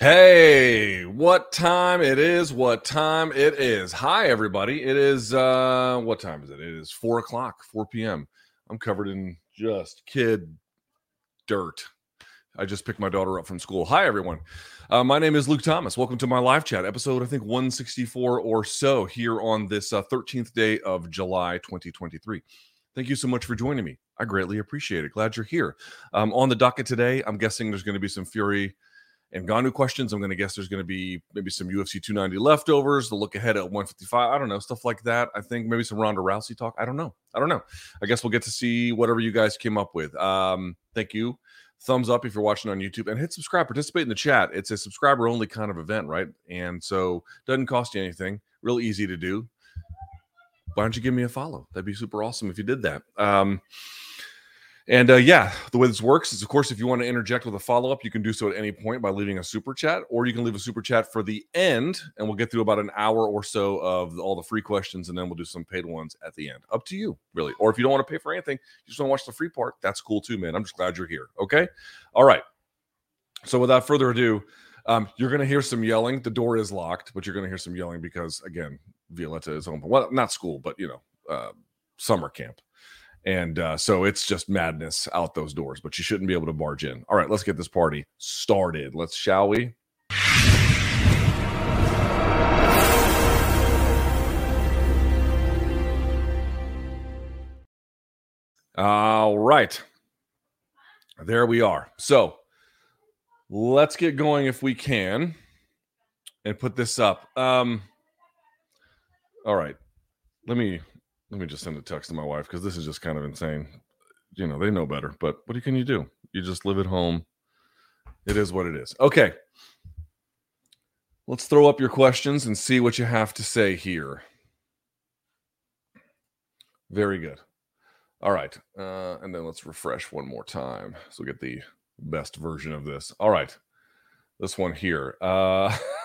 Hey, what time it is? What time it is? Hi, everybody. It is uh what time is it? It is four o'clock, 4 p.m. I'm covered in just kid dirt. I just picked my daughter up from school. Hi, everyone. Uh, my name is Luke Thomas. Welcome to my live chat episode, I think 164 or so, here on this uh, 13th day of July 2023. Thank you so much for joining me. I greatly appreciate it. Glad you're here. Um, on the docket today, I'm guessing there's going to be some Fury and Ngannou questions. I'm going to guess there's going to be maybe some UFC 290 leftovers, the look ahead at 155. I don't know, stuff like that. I think maybe some Ronda Rousey talk. I don't know. I don't know. I guess we'll get to see whatever you guys came up with. Um, thank you. Thumbs up if you're watching on YouTube and hit subscribe. Participate in the chat. It's a subscriber only kind of event, right? And so doesn't cost you anything. Real easy to do. Why don't you give me a follow? That'd be super awesome if you did that. Um, and uh, yeah, the way this works is, of course, if you want to interject with a follow up, you can do so at any point by leaving a super chat, or you can leave a super chat for the end, and we'll get through about an hour or so of all the free questions, and then we'll do some paid ones at the end. Up to you, really. Or if you don't want to pay for anything, you just want to watch the free part, that's cool too, man. I'm just glad you're here. Okay. All right. So without further ado, um, you're going to hear some yelling. The door is locked, but you're going to hear some yelling because, again, Violetta is home. Well, not school, but, you know, uh, summer camp. And uh, so it's just madness out those doors, but you shouldn't be able to barge in. All right, let's get this party started. Let's, shall we? All right. There we are. So let's get going if we can and put this up. Um, all right. Let me let me just send a text to my wife because this is just kind of insane. You know, they know better, but what can you do? You just live at home. It is what it is. Okay. Let's throw up your questions and see what you have to say here. Very good. All right. Uh, and then let's refresh one more time so we get the best version of this. All right. This one here. Uh,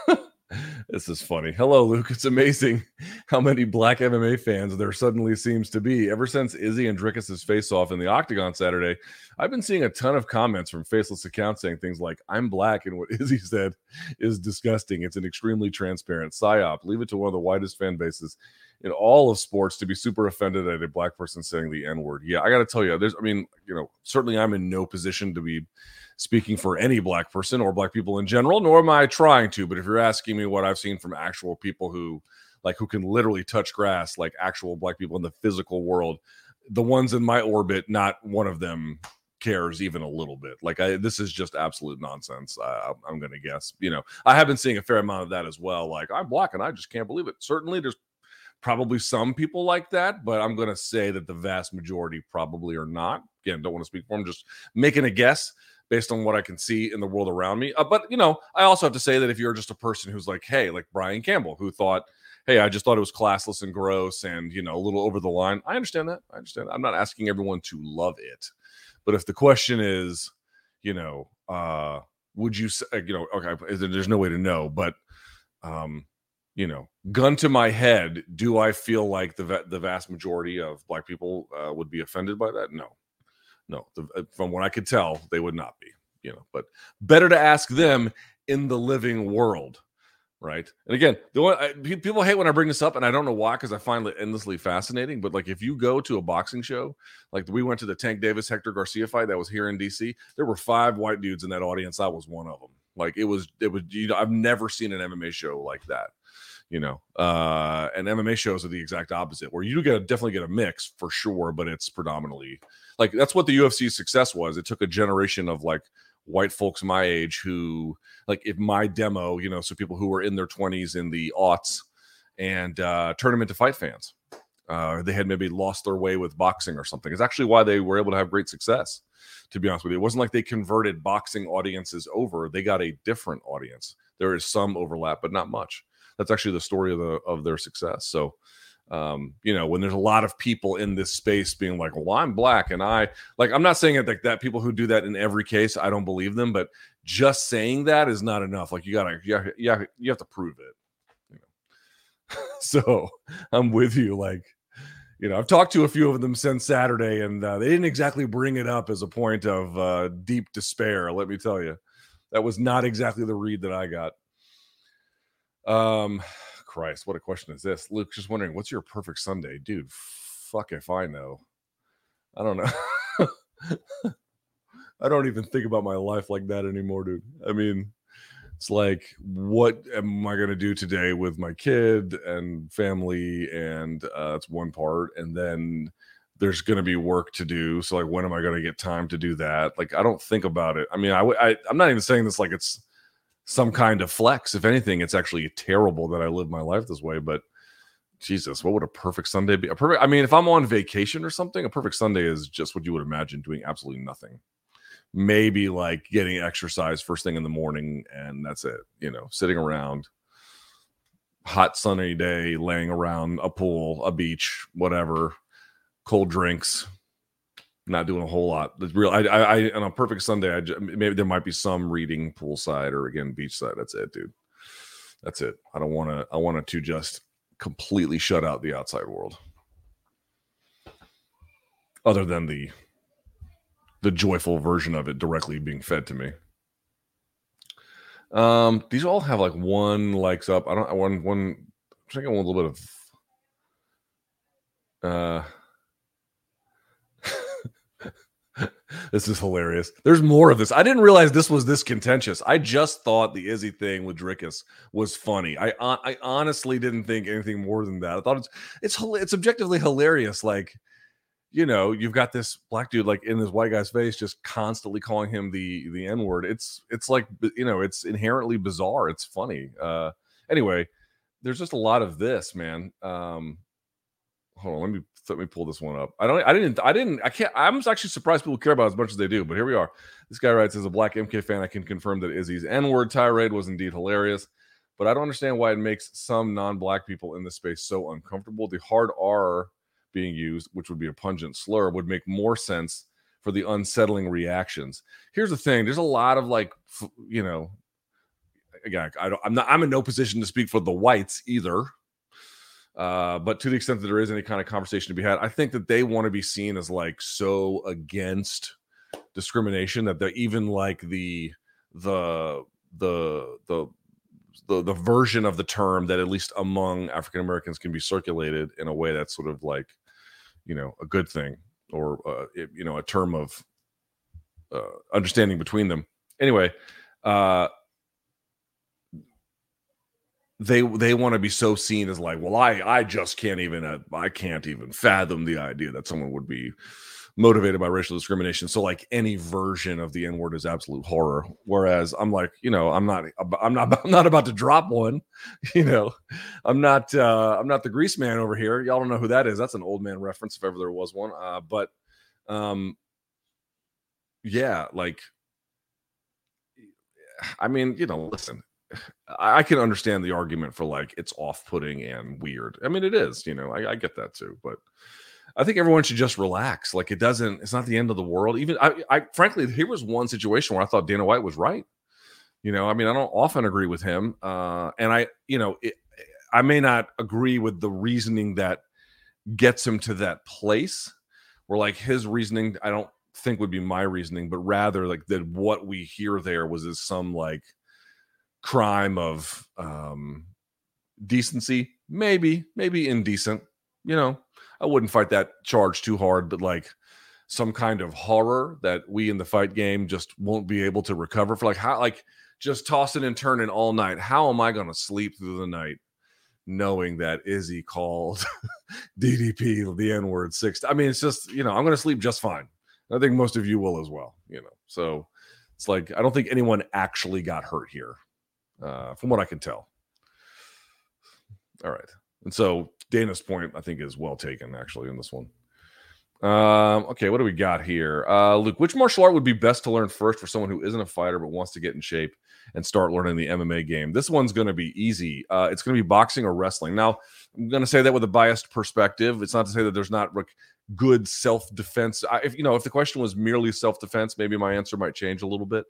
this is funny. Hello, Luke. It's amazing how many black MMA fans there suddenly seems to be. Ever since Izzy and Dricus's face off in the octagon Saturday, I've been seeing a ton of comments from faceless accounts saying things like, I'm black, and what Izzy said is disgusting. It's an extremely transparent psyop. Leave it to one of the widest fan bases in all of sports to be super offended at a black person saying the N word. Yeah, I got to tell you, there's, I mean, you know, certainly I'm in no position to be speaking for any black person or black people in general, nor am I trying to. But if you're asking me what I've seen from actual people who, like, who can literally touch grass, like actual black people in the physical world, the ones in my orbit, not one of them cares even a little bit. Like I, this is just absolute nonsense. I, I'm going to guess. You know, I have been seeing a fair amount of that as well. Like I'm black and I just can't believe it. Certainly, there's probably some people like that, but I'm going to say that the vast majority probably are not. Again, don't want to speak for them. Just making a guess based on what I can see in the world around me. Uh, but you know, I also have to say that if you're just a person who's like, hey, like Brian Campbell, who thought, hey, I just thought it was classless and gross and you know a little over the line. I understand that. I understand. That. I'm not asking everyone to love it, but if the question is, you know, uh, would you, say, you know, okay, there's no way to know, but um, you know, gun to my head, do I feel like the the vast majority of black people uh, would be offended by that? No, no, the, uh, from what I could tell, they would not be. You know, but better to ask them in the living world, right? And again, the one I, people hate when I bring this up, and I don't know why, because I find it endlessly fascinating. But like, if you go to a boxing show, like we went to the Tank Davis Hector Garcia fight that was here in DC, there were five white dudes in that audience. I was one of them. Like it was, it was. You know, I've never seen an MMA show like that you know uh and mma shows are the exact opposite where you get definitely get a mix for sure but it's predominantly like that's what the ufc's success was. It took a generation of like white folks my age who like if my demo you know so people who were in their 20s in the aughts and uh turn them into fight fans. Uh they had maybe lost their way with boxing or something. It's actually why they were able to have great success to be honest with you. It wasn't like they converted boxing audiences over. They got a different audience. There is some overlap but not much. That's actually the story of the of their success. So, um, you know, when there's a lot of people in this space being like, "Well, I'm black," and I like, I'm not saying it like that. People who do that in every case, I don't believe them, but just saying that is not enough. Like, you gotta, yeah, yeah, you have to prove it. You know? so, I'm with you. Like, you know, I've talked to a few of them since Saturday, and uh, they didn't exactly bring it up as a point of uh, deep despair. Let me tell you. that was not exactly the read that I got. Um, Christ, what a question is this? Luke, just wondering, what's your perfect Sunday, dude? Fuck if I know. I don't know. I don't even think about my life like that anymore, dude. I mean, it's like, what am I going to do today with my kid and family? And uh, that's one part. And then there's going to be work to do. So, like, when am I going to get time to do that? Like, I don't think about it. I mean, I, I I'm not even saying this like it's some kind of flex. If anything, it's actually terrible that I live my life this way. But Jesus, what would a perfect Sunday be? A perfect. I mean, if I'm on vacation or something, a perfect Sunday is just what you would imagine doing absolutely nothing maybe like getting exercise first thing in the morning and that's it you know sitting around hot sunny day laying around a pool a beach whatever cold drinks not doing a whole lot. The real i i, I on a perfect sunday i just, maybe there might be some reading poolside or again beachside. That's it dude. That's it. I don't want to i wanted to just completely shut out the outside world. Other than the the joyful version of it directly being fed to me. Um, these all have like one likes up. I don't one one I'm thinking one little bit of uh this is hilarious. There's more of this. I didn't realize this was this contentious. I just thought the Izzy thing with Dricus was funny. I I honestly didn't think anything more than that. I thought it's it's it's objectively hilarious. Like you know, you've got this black dude like in this white guy's face, just constantly calling him the the N word. It's it's like you know, it's inherently bizarre. It's funny. Uh, anyway, there's just a lot of this, man. Um, hold on, let me let me pull this one up. I don't, I didn't, I didn't, I can't. I'm actually surprised people care about as much as they do. But here we are. This guy writes, as a black MK fan, I can confirm that Izzy's N word tirade was indeed hilarious. But I don't understand why it makes some non-black people in this space so uncomfortable. The hard R being used, which would be a pungent slur, would make more sense for the unsettling reactions. Here's the thing: there's a lot of like, you know, again, I don't, I'm not, I'm in no position to speak for the whites either. Uh, but to the extent that there is any kind of conversation to be had, I think that they want to be seen as like so against discrimination that they're even like the the the the the the version of the term that at least among African Americans can be circulated in a way that's sort of like, you know, a good thing or uh, it, you know a term of uh, understanding between them. Anyway, uh, they they want to be so seen as like, well, I I just can't even uh, I can't even fathom the idea that someone would be motivated by racial discrimination. So like any version of the N word is absolute horror. Whereas I'm like, you know, I'm not, I'm not, I'm not about to drop one. You know, I'm not, uh, I'm not the Greaseman over here. Y'all don't know who that is. That's an old man reference if ever there was one. Uh, but, um, yeah, like, I mean, you know, listen, I can understand the argument for like it's off-putting and weird. I mean, it is, you know, I, I get that too, but I think everyone should just relax. Like it doesn't, it's not the end of the world. Even I, I frankly, here was one situation where I thought Dana White was right. You know, I mean, I don't often agree with him, uh, and I, you know, it, I may not agree with the reasoning that gets him to that place. Where like his reasoning, I don't think would be my reasoning, but rather like that what we hear there was is some like crime of um decency, maybe, maybe indecent, you know, I wouldn't fight that charge too hard, but like some kind of horror that we in the fight game just won't be able to recover for like how like just tossing and turning all night. How am I going to sleep through the night knowing that Izzy called DDP the N word six? I mean, it's just, you know, I'm going to sleep just fine. I think most of you will as well, you know. So it's like, I don't think anyone actually got hurt here, uh, from what I can tell. All right. And so Dana's point, I think, is well taken actually in this one. Um, okay, what do we got here? Uh, Luke, which martial art would be best to learn first for someone who isn't a fighter but wants to get in shape and start learning the MMA game? This one's going to be easy. Uh, it's going to be boxing or wrestling. Now, I'm going to say that with a biased perspective. It's not to say that there's not like good self defense. If you know, if the question was merely self defense, maybe my answer might change a little bit.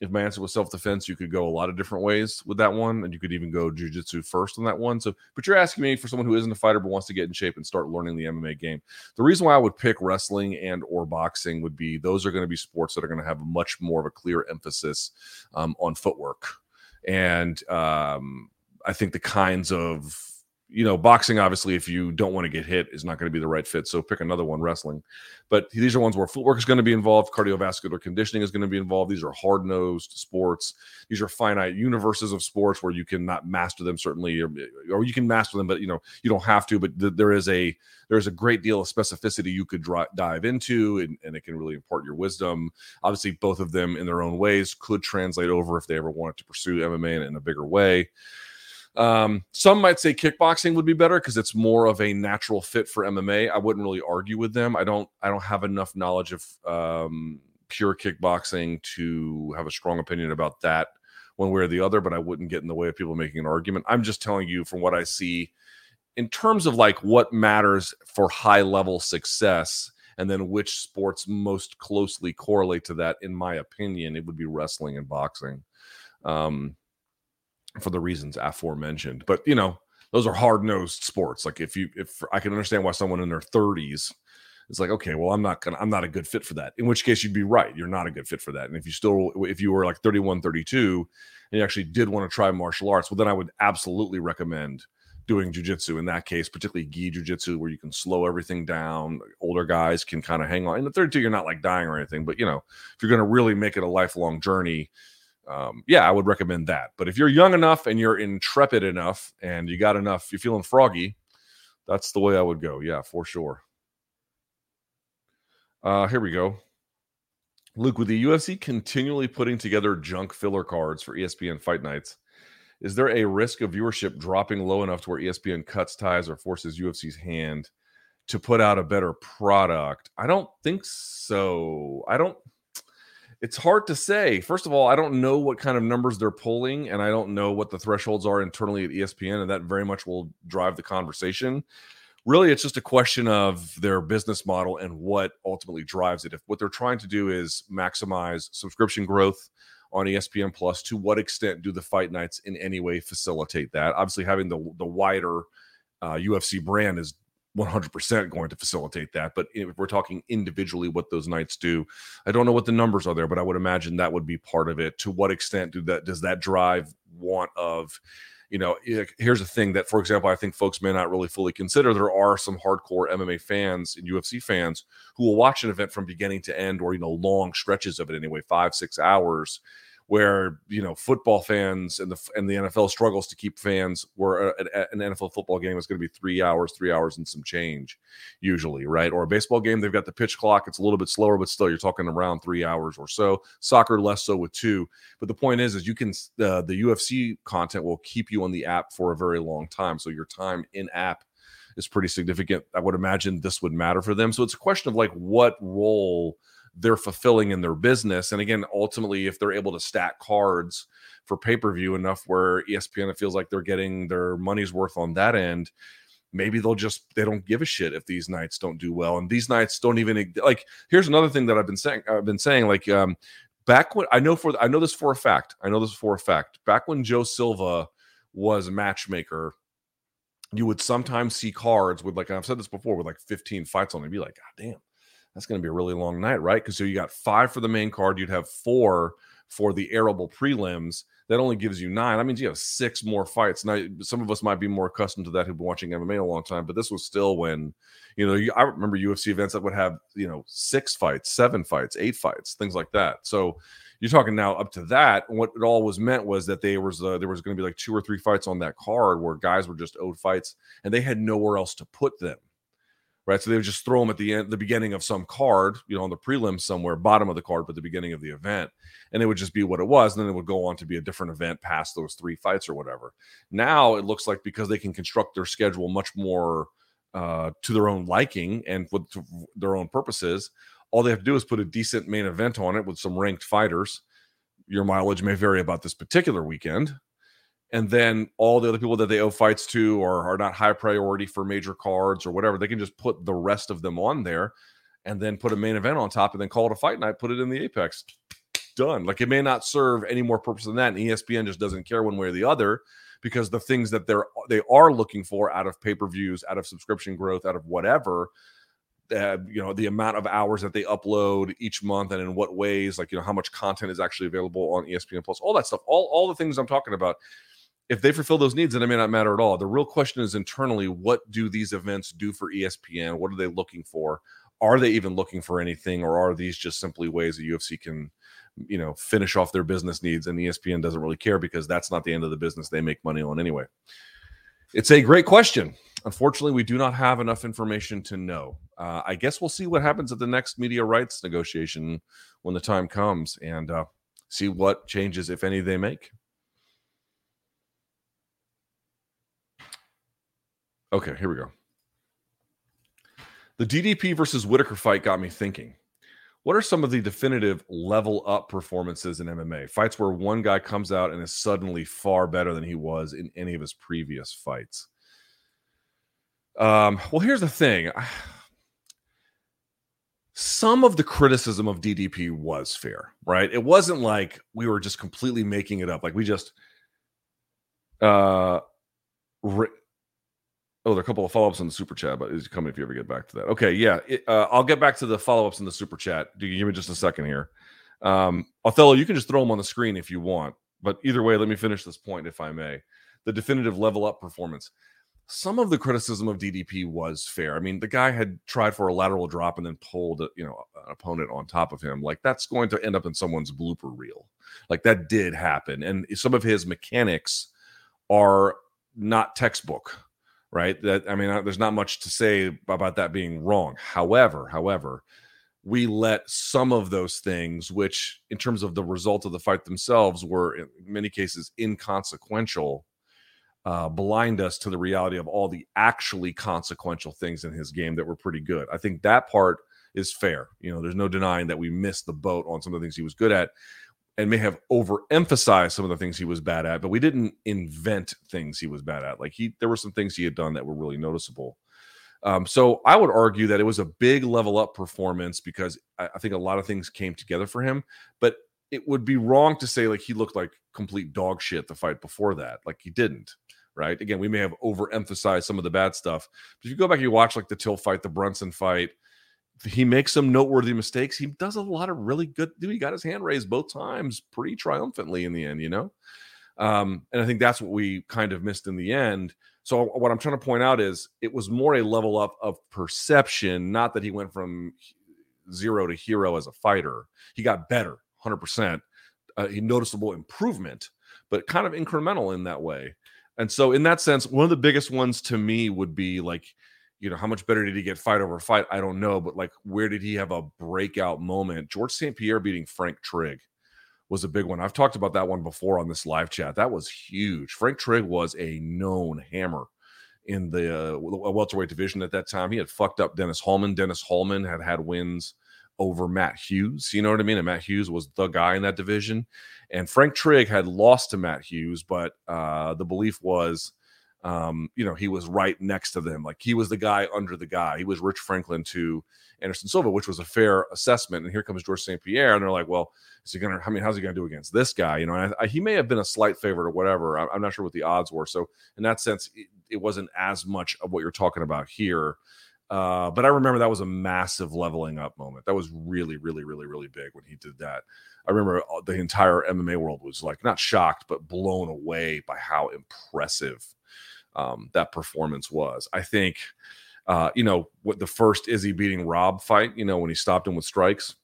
If my answer was self defense, you could go a lot of different ways with that one, and you could even go jujitsu first on that one. So, but you're asking me for someone who isn't a fighter but wants to get in shape and start learning the MMA game. The reason why I would pick wrestling and or boxing would be those are going to be sports that are going to have much more of a clear emphasis um, on footwork, and um, I think the kinds of you know, boxing, obviously, if you don't want to get hit, is not going to be the right fit. So pick another one, wrestling. But these are ones where footwork is going to be involved, cardiovascular conditioning is going to be involved. These are hard nosed sports. These are finite universes of sports where you cannot master them, certainly, or, or you can master them, but you know, you don't have to. But th- there is a there's a great deal of specificity you could dri- dive into, and, and it can really impart your wisdom. Obviously, both of them in their own ways could translate over if they ever wanted to pursue MMA in, in a bigger way. Um, some might say kickboxing would be better because it's more of a natural fit for MMA. I wouldn't really argue with them. I don't. I don't have enough knowledge of um, pure kickboxing to have a strong opinion about that one way or the other. But I wouldn't get in the way of people making an argument. I'm just telling you from what I see in terms of like what matters for high level success and then which sports most closely correlate to that in my opinion it would be wrestling and boxing um, for the reasons aforementioned. But you know, those are hard nosed sports. Like if you if I can understand why someone in their 30s is like, okay, well, I'm not gonna I'm not a good fit for that. In which case you'd be right. You're not a good fit for that. And if you still if you were like 31, 32 and you actually did want to try martial arts, well then I would absolutely recommend doing jujitsu in that case, particularly gi jujitsu, where you can slow everything down. Older guys can kind of hang on. In the 32, you're not like dying or anything, but you know, if you're to really make it a lifelong journey, um, yeah, I would recommend that. But if you're young enough and you're intrepid enough and you got enough, you're feeling froggy, that's the way I would go. Yeah, for sure. Uh, here we go. Luke, with the UFC continually putting together junk filler cards for ESPN fight nights, is there a risk of viewership dropping low enough to where ESPN cuts ties or forces UFC's hand to put out a better product? I don't think so. I don't it's hard to say. First of all, I don't know what kind of numbers they're pulling, and I don't know what the thresholds are internally at ESPN, and that very much will drive the conversation. Really, it's just a question of their business model and what ultimately drives it. If what they're trying to do is maximize subscription growth on ESPN Plus, to what extent do the fight nights in any way facilitate that? Obviously, having the the wider uh, UFC brand is 100% going to facilitate that. But if we're talking individually what those nights do, I don't know what the numbers are there, but I would imagine that would be part of it. To what extent do that does that drive want of you know, eh, here's a thing that, for example, I think folks may not really fully consider. There are some hardcore MMA fans and UFC fans who will watch an event from beginning to end, or you know, long stretches of it anyway, five, six hours, where you know football fans and the and the NFL struggles to keep fans where an, an NFL football game is going to be three hours, three hours and some change, usually, right? Or a baseball game, they've got the pitch clock; it's a little bit slower, but still, you're talking around three hours or so. Soccer less so with two, but the point is, is you can uh, the UFC content will keep you on the app for a very long time, so your time in app is pretty significant. I would imagine this would matter for them. So it's a question of like what role they're fulfilling in their business. And again, ultimately, if they're able to stack cards for pay per view enough where ESPN it feels like they're getting their money's worth on that end, maybe they'll just they don't give a shit if these nights don't do well. And these nights don't even like. Here's another thing that I've been saying. I've been saying like um, back when I know for I know this for a fact. I know this for a fact. Back when Joe Silva was a matchmaker you would sometimes see cards with like I've said this before with like 15 fights on it. Be like, God damn, that's going to be a really long night, right? Because so you got five for the main card, you'd have four for the arable prelims. That only gives you nine. That means you have six more fights. Now, some of us might be more accustomed to that who've been watching MMA a long time, but this was still when, you know, I remember UFC events that would have, you know, six fights, seven fights, eight fights, things like that. So you're talking now up to that. What it all was meant was that they was uh, there was going to be like two or three fights on that card where guys were just owed fights and they had nowhere else to put them right? So they would just throw them at the end, the beginning of some card, you know, on the prelim somewhere, bottom of the card, but the beginning of the event, and it would just be what it was. And then it would go on to be a different event past those three fights or whatever. Now it looks like because they can construct their schedule much more uh, to their own liking and with their own purposes, all they have to do is put a decent main event on it with some ranked fighters. Your mileage may vary about this particular weekend, and then all the other people that they owe fights to or are not high priority for major cards or whatever, they can just put the rest of them on there and then put a main event on top and then call it a fight night, put it in the apex. done. Like it may not serve any more purpose than that. And ESPN just doesn't care one way or the other because the things that they're they are looking for out of pay-per-views, out of subscription growth, out of whatever, uh, you know, the amount of hours that they upload each month and in what ways, like you know, how much content is actually available on ESPN Plus, all that stuff, all all the things I'm talking about. If they fulfill those needs, then it may not matter at all. The real question is internally, what do these events do for ESPN? What are they looking for? Are they even looking for anything, or are these just simply ways that UFC can you know finish off their business needs and espn doesn't really care because that's not the end of the business they make money on anyway it's a great question unfortunately we do not have enough information to know uh, i guess we'll see what happens at the next media rights negotiation when the time comes and uh, see what changes if any they make okay here we go the ddp versus Whittaker fight got me thinking what are some of the definitive level up performances in MMA? Fights where one guy comes out and is suddenly far better than he was in any of his previous fights. Um, well, here's the thing. Some of the criticism of DDP was fair, right? It wasn't like we were just completely making it up. Like we just uh Oh, there are a couple of follow ups in the super chat, but is coming if you ever get back to that. Okay, yeah, it, uh, I'll get back to the follow ups in the super chat. Do you give me just a second here? Um, Othello, you can just throw them on the screen if you want, but either way, let me finish this point if I may. The definitive level up performance. Some of the criticism of DDP was fair. I mean, the guy had tried for a lateral drop and then pulled, you know, an opponent on top of him. Like that's going to end up in someone's blooper reel. Like that did happen, and some of his mechanics are not textbook right? That I mean, there's not much to say about that being wrong. However, however, we let some of those things, which in terms of the result of the fight themselves, were in many cases inconsequential, uh, blind us to the reality of all the actually consequential things in his game that were pretty good. I think that part is fair. You know, there's no denying that we missed the boat on some of the things he was good at and may have overemphasized some of the things he was bad at, but we didn't invent things he was bad at. Like he, there were some things he had done that were really noticeable. Um, so I would argue that it was a big level up performance because I, I, think a lot of things came together for him. But it would be wrong to say like he looked like complete dog shit the fight before that. Like he didn't. Right. Again, we may have overemphasized some of the bad stuff. But if you go back and you watch like the Till fight, the Brunson fight, he makes some noteworthy mistakes. He does a lot of really good. Dude, he got his hand raised both times pretty triumphantly in the end, you know. Um, and I think that's what we kind of missed in the end. So what I'm trying to point out is it was more a level up of perception, not that he went from zero to hero as a fighter. He got better, 100. Uh, percent He noticeable improvement, but kind of incremental in that way. And so, in that sense, one of the biggest ones to me would be like you know, how much better did he get fight over fight? I don't know, but like, where did he have a breakout moment? George St. Pierre beating Frank Trigg was a big one. I've talked about that one before on this live chat. That was huge. Frank Trigg was a known hammer in the uh, welterweight division at that time. He had fucked up Dennis Hallman. Dennis Hallman had had wins over Matt Hughes. You know what I mean? And Matt Hughes was the guy in that division. And Frank Trigg had lost to Matt Hughes, but uh, the belief was um, you know, he was right next to them. Like he was the guy under the guy. He was Rich Franklin to Anderson Silva, which was a fair assessment. And here comes George St. Pierre, and they're like, well, is he going to, I mean, how's he going to do against this guy? You know, I, I, he may have been a slight favorite or whatever. I, am not sure what the odds were. So, in that sense, it, it, wasn't as much of what you're talking about here. Uh, but I remember that was a massive leveling up moment. That was really, really, really, really big when he did that. I remember uh, the entire MMA world was like not shocked, but blown away by how impressive um, that performance was. I think, uh, you know, what the first Izzy beating Rob fight, you know, when he stopped him with strikes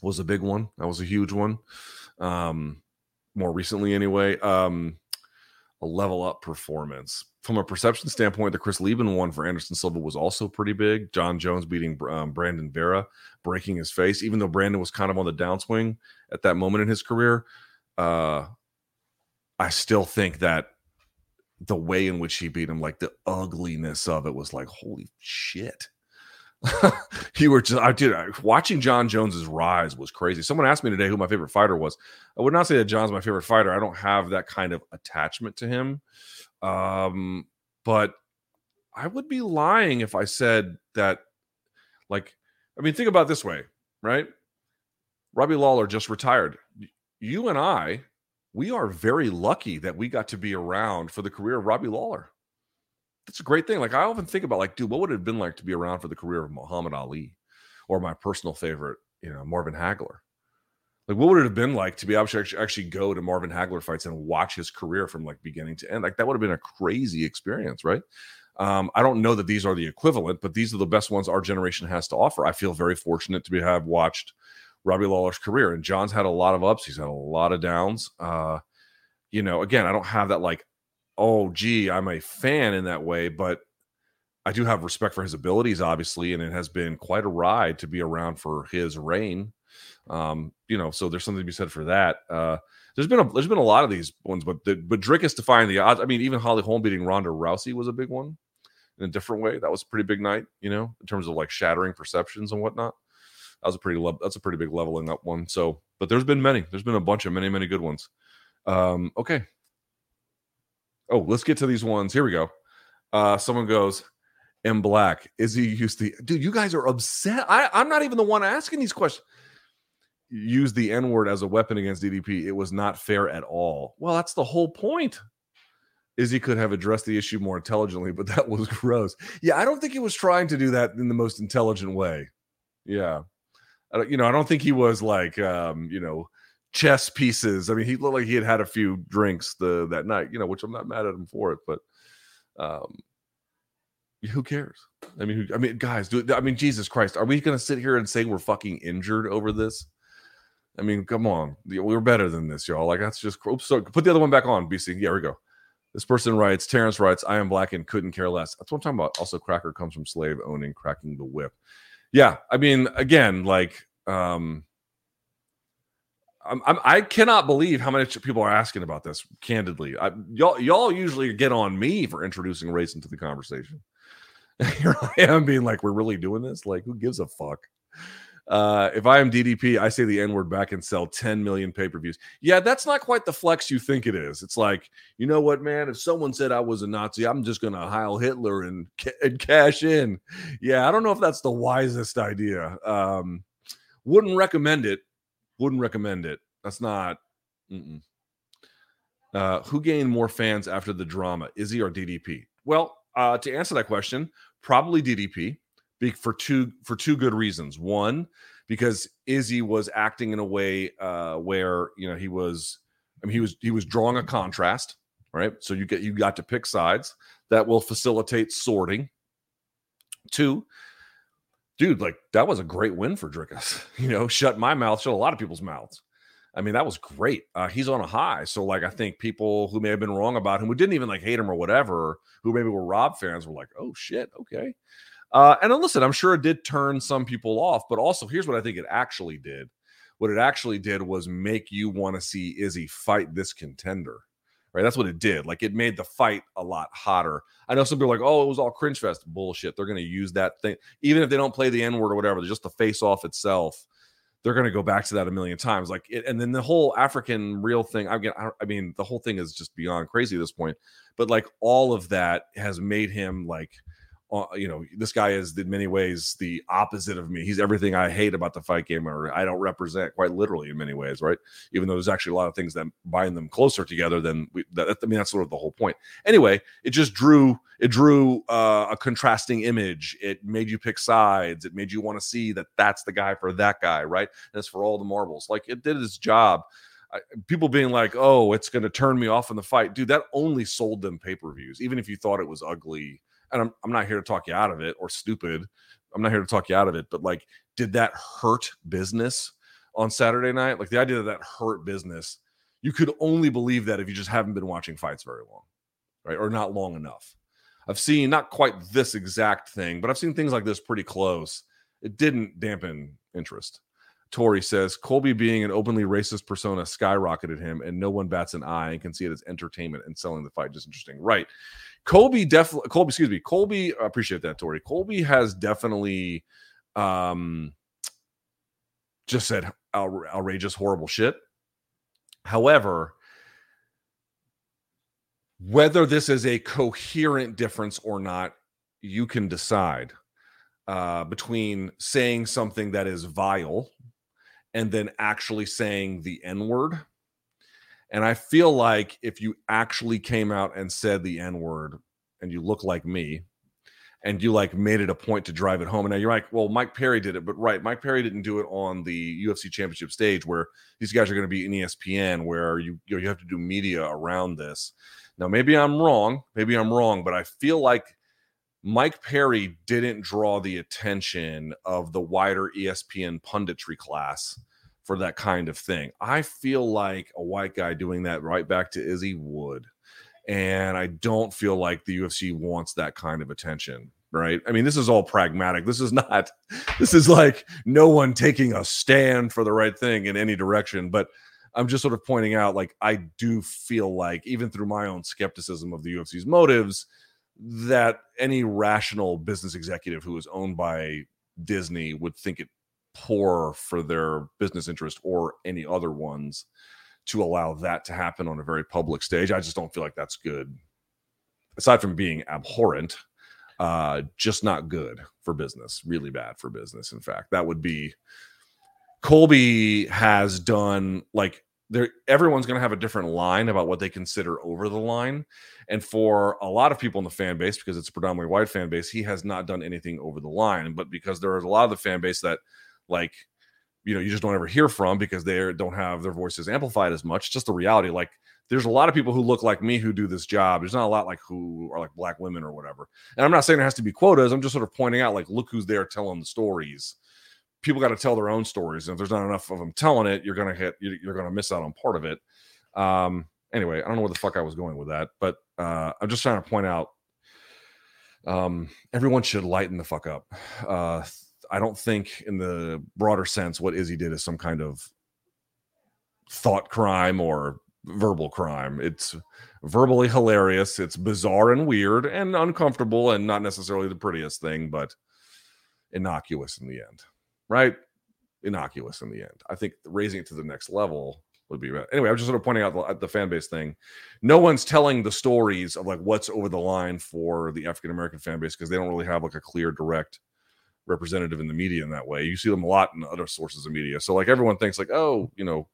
was a big one. That was a huge one. Um, more recently, anyway, um, a level up performance. From a perception standpoint, the Chris Leben one for Anderson Silva was also pretty big. Jon Jones beating um, Brandon Vera, breaking his face, even though Brandon was kind of on the downswing at that moment in his career. Uh, I still think that the way in which he beat him, like the ugliness of it was like, holy shit. you were just I did watching Jon Jones's rise was crazy. Someone asked me today who my favorite fighter was. I would not say that Jon's my favorite fighter. I don't have that kind of attachment to him. Um, but I would be lying if I said that like I mean think about this way, right? Robbie Lawler just retired. You and I, we are very lucky that we got to be around for the career of Robbie Lawler. That's a great thing. Like I often think about, like, dude, what would it have been like to be around for the career of Muhammad Ali, or my personal favorite, you know, Marvin Hagler? Like, what would it have been like to be able to actually, go to Marvin Hagler fights and watch his career from like beginning to end? Like, that would have been a crazy experience, right? Um, I don't know that these are the equivalent, but these are the best ones our generation has to offer. I feel very fortunate to be have watched Robbie Lawler's career, and Jon's had a lot of ups. He's had a lot of downs. Uh, you know, again, I don't have that like, oh, gee, I'm a fan in that way, but I do have respect for his abilities, obviously, and it has been quite a ride to be around for his reign. Um, you know, so there's something to be said for that. Uh, there's been a there's been a lot of these ones, but the, but Dricus defying the odds. I mean, even Holly Holm beating Ronda Rousey was a big one in a different way. That was a pretty big night, you know, in terms of like shattering perceptions and whatnot. That was a pretty le- that's a pretty big leveling up one. So, but there's been many. There's been a bunch of many many good ones. Um, okay. Oh, let's get to these ones. Here we go. Uh, someone goes, "In Black is he used to?" Dude, you guys are upset. I, I'm not even the one asking these questions use the N word as a weapon against DDP. It was not fair at all. Well, that's the whole point. Izzy could have addressed the issue more intelligently, but that was gross. Yeah, I don't think he was trying to do that in the most intelligent way. Yeah. You know, I don't think he was like, um, you know, chess pieces. I mean, he looked like he had had a few drinks the that night, you know, which I'm not mad at him for it, but um, who cares? I mean, who, I mean, guys, do I mean, Jesus Christ, are we going to sit here and say we're fucking injured over this? I mean, come on, we were better than this, y'all. Like that's just oops. So put the other one back on, BC. Yeah, we go. This person writes, Terrence writes, I am black and couldn't care less. That's what I'm talking about. Also, cracker comes from slave owning, cracking the whip. Yeah, I mean, again, like, um, I'm, I cannot believe how many people are asking about this. Candidly, I, y'all, y'all usually get on me for introducing race into the conversation. Here I am being like, we're really doing this. Like, who gives a fuck? Uh, if I am DDP, I say the N word back and sell 10 million pay per views. Yeah, that's not quite the flex you think it is. It's like, you know what, man? If someone said I was a Nazi, I'm just going to Heil Hitler and, and cash in. Yeah, I don't know if that's the wisest idea. Um, wouldn't recommend it. Wouldn't recommend it. That's not. Uh, who gained more fans after the drama, Izzy or DDP? Well, uh, to answer that question, probably DDP for two for two good reasons. One, because Izzy was acting in a way uh, where you know he was, I mean, he was he was drawing a contrast, right? So you get you got to pick sides that will facilitate sorting. Two, dude, like that was a great win for Dricus. You know, shut my mouth, shut a lot of people's mouths. I mean, that was great. Uh, he's on a high. So, like, I think people who may have been wrong about him, who didn't even like hate him or whatever, who maybe were Rob fans, were like, "Oh shit, okay." Uh, and listen, I'm sure it did turn some people off, but also here's what I think it actually did. What it actually did was make you want to see Izzy fight this contender. Right. That's what it did. Like it made the fight a lot hotter. I know some people like, oh, it was all cringe fest. Bullshit. They're going to use that thing. Even if they don't play the N word or whatever, just the face off itself, they're going to go back to that a million times. Like it, and then the whole African real thing. I, I mean, the whole thing is just beyond crazy at this point. But like all of that has made him like uh, you know, this guy is in many ways the opposite of me. He's everything I hate about the fight game, or I don't represent quite literally in many ways, right? Even though there's actually a lot of things that bind them closer together than we. That, I mean, that's sort of the whole point. Anyway, it just drew it drew uh, a contrasting image. It made you pick sides. It made you want to see that that's the guy for that guy, right? And it's for all the marbles. Like it did its job. People being like, "Oh, it's going to turn me off in the fight," dude. That only sold them pay per views, even if you thought it was ugly and I'm, I'm not here to talk you out of it or stupid. I'm not here to talk you out of it, but like, did that hurt business on Saturday night? Like the idea that that hurt business, you could only believe that if you just haven't been watching fights very long, right? Or not long enough. I've seen not quite this exact thing, but I've seen things like this pretty close. It didn't dampen interest. Tori says Colby being an openly racist persona skyrocketed him, and no one bats an eye and can see it as entertainment and selling the fight. Just interesting, right? Colby definitely Colby, excuse me, Colby. I appreciate that, Tori. Colby has definitely um just said outrageous, horrible shit. However, whether this is a coherent difference or not, you can decide uh, between saying something that is vile and then actually saying the N word. And I feel like if you actually came out and said the N word and you look like me, and you like made it a point to drive it home. And now you're like, well, Mike Perry did it, but right, Mike Perry didn't do it on the UFC championship stage where these guys are going to be in ESPN, where you you, know, you have to do media around this. Now, maybe I'm wrong, maybe I'm wrong, but I feel like Mike Perry didn't draw the attention of the wider ESPN punditry class for that kind of thing. I feel like a white guy doing that right back to Izzy would. And I don't feel like the UFC wants that kind of attention right? I mean, this is all pragmatic. This is not, this is like no one taking a stand for the right thing in any direction. But I'm just sort of pointing out, like, I do feel like, even through my own skepticism of the UFC's motives, that any rational business executive who is owned by Disney would think it poor for their business interest or any other ones to allow that to happen on a very public stage. I just don't feel like that's good. Aside from being abhorrent, uh, just not good for business, really bad for business. In fact, that would be Colby has done like there everyone's going to have a different line about what they consider over the line and for a lot of people in the fan base because it's a predominantly white fan base he has not done anything over the line but because there is a lot of the fan base that like you know you just don't ever hear from because they don't have their voices amplified as much. Just the reality like there's a lot of people who look like me who do this job. There's not a lot like who are like black women or whatever. And i'm not saying there has to be quotas. I'm just sort of pointing out like look who's there telling the stories. People got to tell their own stories and if there's not enough of them telling it you're gonna hit you're gonna miss out on part of it. Um anyway i don't know where the fuck i was going with that but uh i'm just trying to point out um everyone should lighten the fuck up. Uh I don't think, in the broader sense, what Izzy did is some kind of thought crime or verbal crime. It's verbally hilarious. It's bizarre and weird and uncomfortable and not necessarily the prettiest thing, but innocuous in the end, right? Innocuous in the end. I think raising it to the next level would be better. Anyway, I was just sort of pointing out the, uh, the fan base thing. No one's telling the stories of like what's over the line for the African American fan base because they don't really have like a clear, direct representative in the media in that way. You see them a lot in other sources of media. So like everyone thinks like, oh, you know,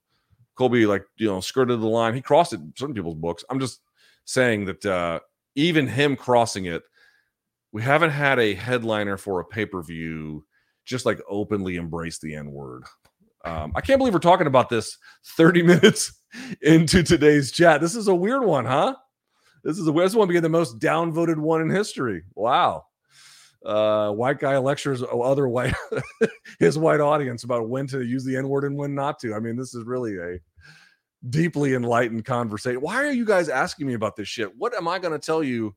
Colby like you know skirted the line. He crossed it in certain people's books. I'm just saying that uh, even him crossing it, we haven't had a headliner for a pay per view just like openly embrace the N word. Um, I can't believe we're talking about this 30 minutes into today's chat. This is a weird one, huh? This is a this one being the most downvoted one in history. Wow uh, white guy lectures other white his white audience about when to use the N word and when not to. I mean, this is really a deeply enlightened conversation. Why are you guys asking me about this shit? What am I going to tell you?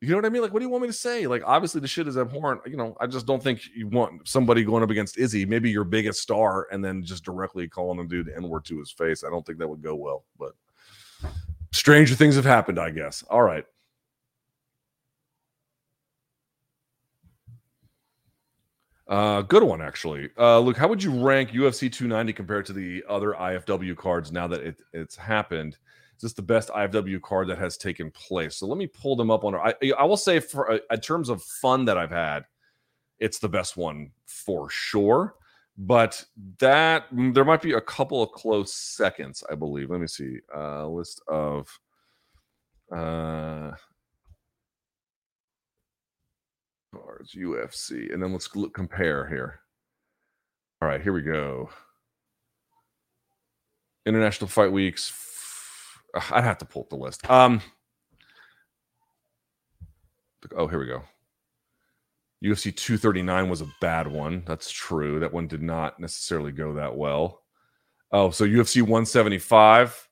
You know what I mean? Like, what do you want me to say? Like, obviously, the shit is abhorrent. You know, I just don't think you want somebody going up against Izzy, maybe your biggest star, and then just directly calling the dude N word to his face. I don't think that would go well. But stranger things have happened, I guess. All right. Uh, good one actually. Uh, Luke, how would you rank UFC 290 compared to the other IFW cards now that it, it's happened? Is this the best IFW card that has taken place? So let me pull them up on. I I will say for uh, in terms of fun that I've had, it's the best one for sure. But that there might be a couple of close seconds, I believe. Let me see. Uh, list of uh cards, UFC, and then let's look, compare here. All right, here we go. International Fight Weeks. I'd have to pull up the list. Um. Oh, here we go. UFC 239 was a bad one. That's true. That one did not necessarily go that well. Oh, so UFC 175.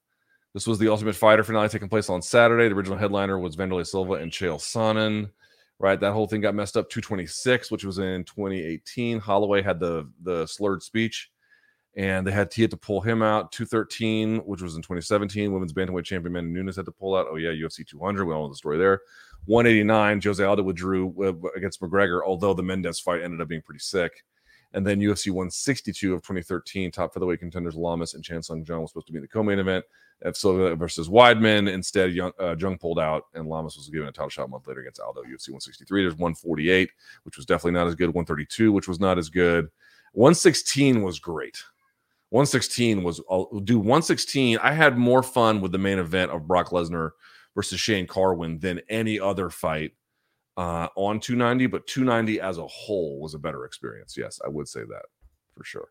This was the Ultimate Fighter finale taking place on Saturday. The original headliner was Wanderlei Silva and Chael Sonnen right? That whole thing got messed up. 226, which was in 2018. Holloway had the the slurred speech, and they had Tia to pull him out. 213, which was in 2017. Women's bantamweight champion Amanda Nunes had to pull out. Oh yeah, UFC 200. We all know the story there. 189, Jose Aldo withdrew uh, against McGregor, although the Mendes fight ended up being pretty sick. And then UFC 162 of 2013, top featherweight contenders Lamas and Chan Sung Jung was supposed to be in the co-main event. F. Silva versus Weidman. Instead, Young, uh, Jung pulled out, and Lamas was given a title shot a month later against Aldo. UFC 163. There's 148, which was definitely not as good. 132, which was not as good. 116 was great. 116 was do 116. I had more fun with the main event of Brock Lesnar versus Shane Carwin than any other fight uh, on 290, but 290 as a whole was a better experience. Yes, I would say that for sure.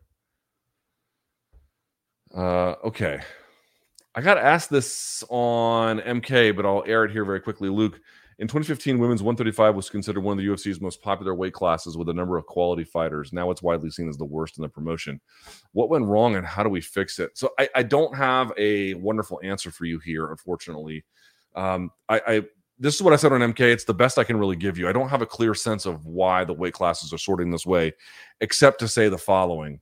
Uh, okay. I got asked this on MK, but I'll air it here very quickly. Luke, in 2015, women's 135 was considered one of the UFC's most popular weight classes with a number of quality fighters. Now it's widely seen as the worst in the promotion. What went wrong and how do we fix it? So I, I don't have a wonderful answer for you here, unfortunately. Um, I, I this is what I said on MK. It's the best I can really give you. I don't have a clear sense of why the weight classes are sorting this way, except to say the following.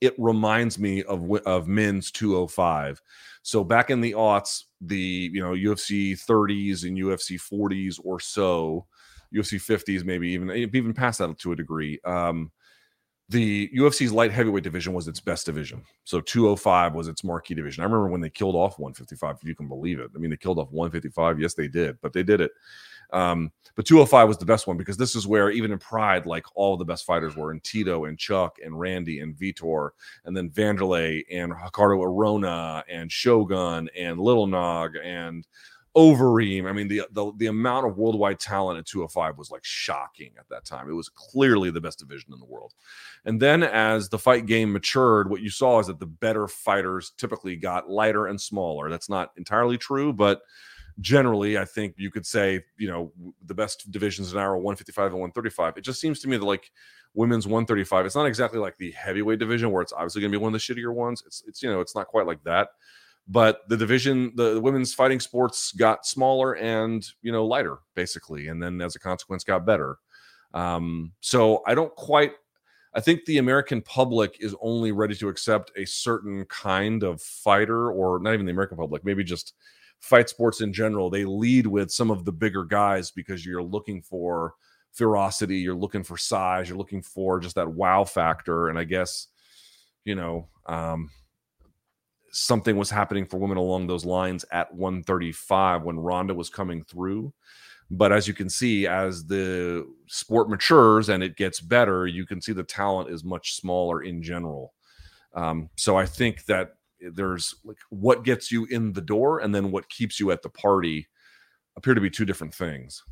It reminds me of of men's 205. So back in the aughts, the you know UFC 30s and UFC 40s or so, UFC 50s maybe even even past that to a degree. Um, the UFC's light heavyweight division was its best division. So 205 was its marquee division. I remember when they killed off 155, if you can believe it. I mean, they killed off 155. Yes, they did, but they did it. Um, but 205 was the best one because this is where, even in Pride, like all the best fighters were in Tito and Chuck and Randy and Vitor, and then Vanderlei and Ricardo Arona and Shogun and Little Nog and Overeem. I mean, the, the the amount of worldwide talent at 205 was like shocking at that time. It was clearly the best division in the world. And then as the fight game matured, what you saw is that the better fighters typically got lighter and smaller. That's not entirely true, but generally, I think you could say, you know, the best divisions now are 155 and 135. It just seems to me that like women's 135, it's not exactly like the heavyweight division where it's obviously going to be one of the shittier ones. It's it's you know, it's not quite like that but the division the, the, women's fighting sports got smaller and you know lighter basically and then as a consequence got better um, so i don't quite i think the american public is only ready to accept a certain kind of fighter or not even the american public maybe just fight sports in general they lead with some of the bigger guys because you're looking for ferocity you're looking for size you're looking for just that wow factor and i guess you know um, something was happening for women along those lines at 135 when Ronda was coming through. But as you can see, as the sport matures and it gets better, you can see the talent is much smaller in general. Um, so I think that there's like what gets you in the door and then what keeps you at the party appear to be two different things.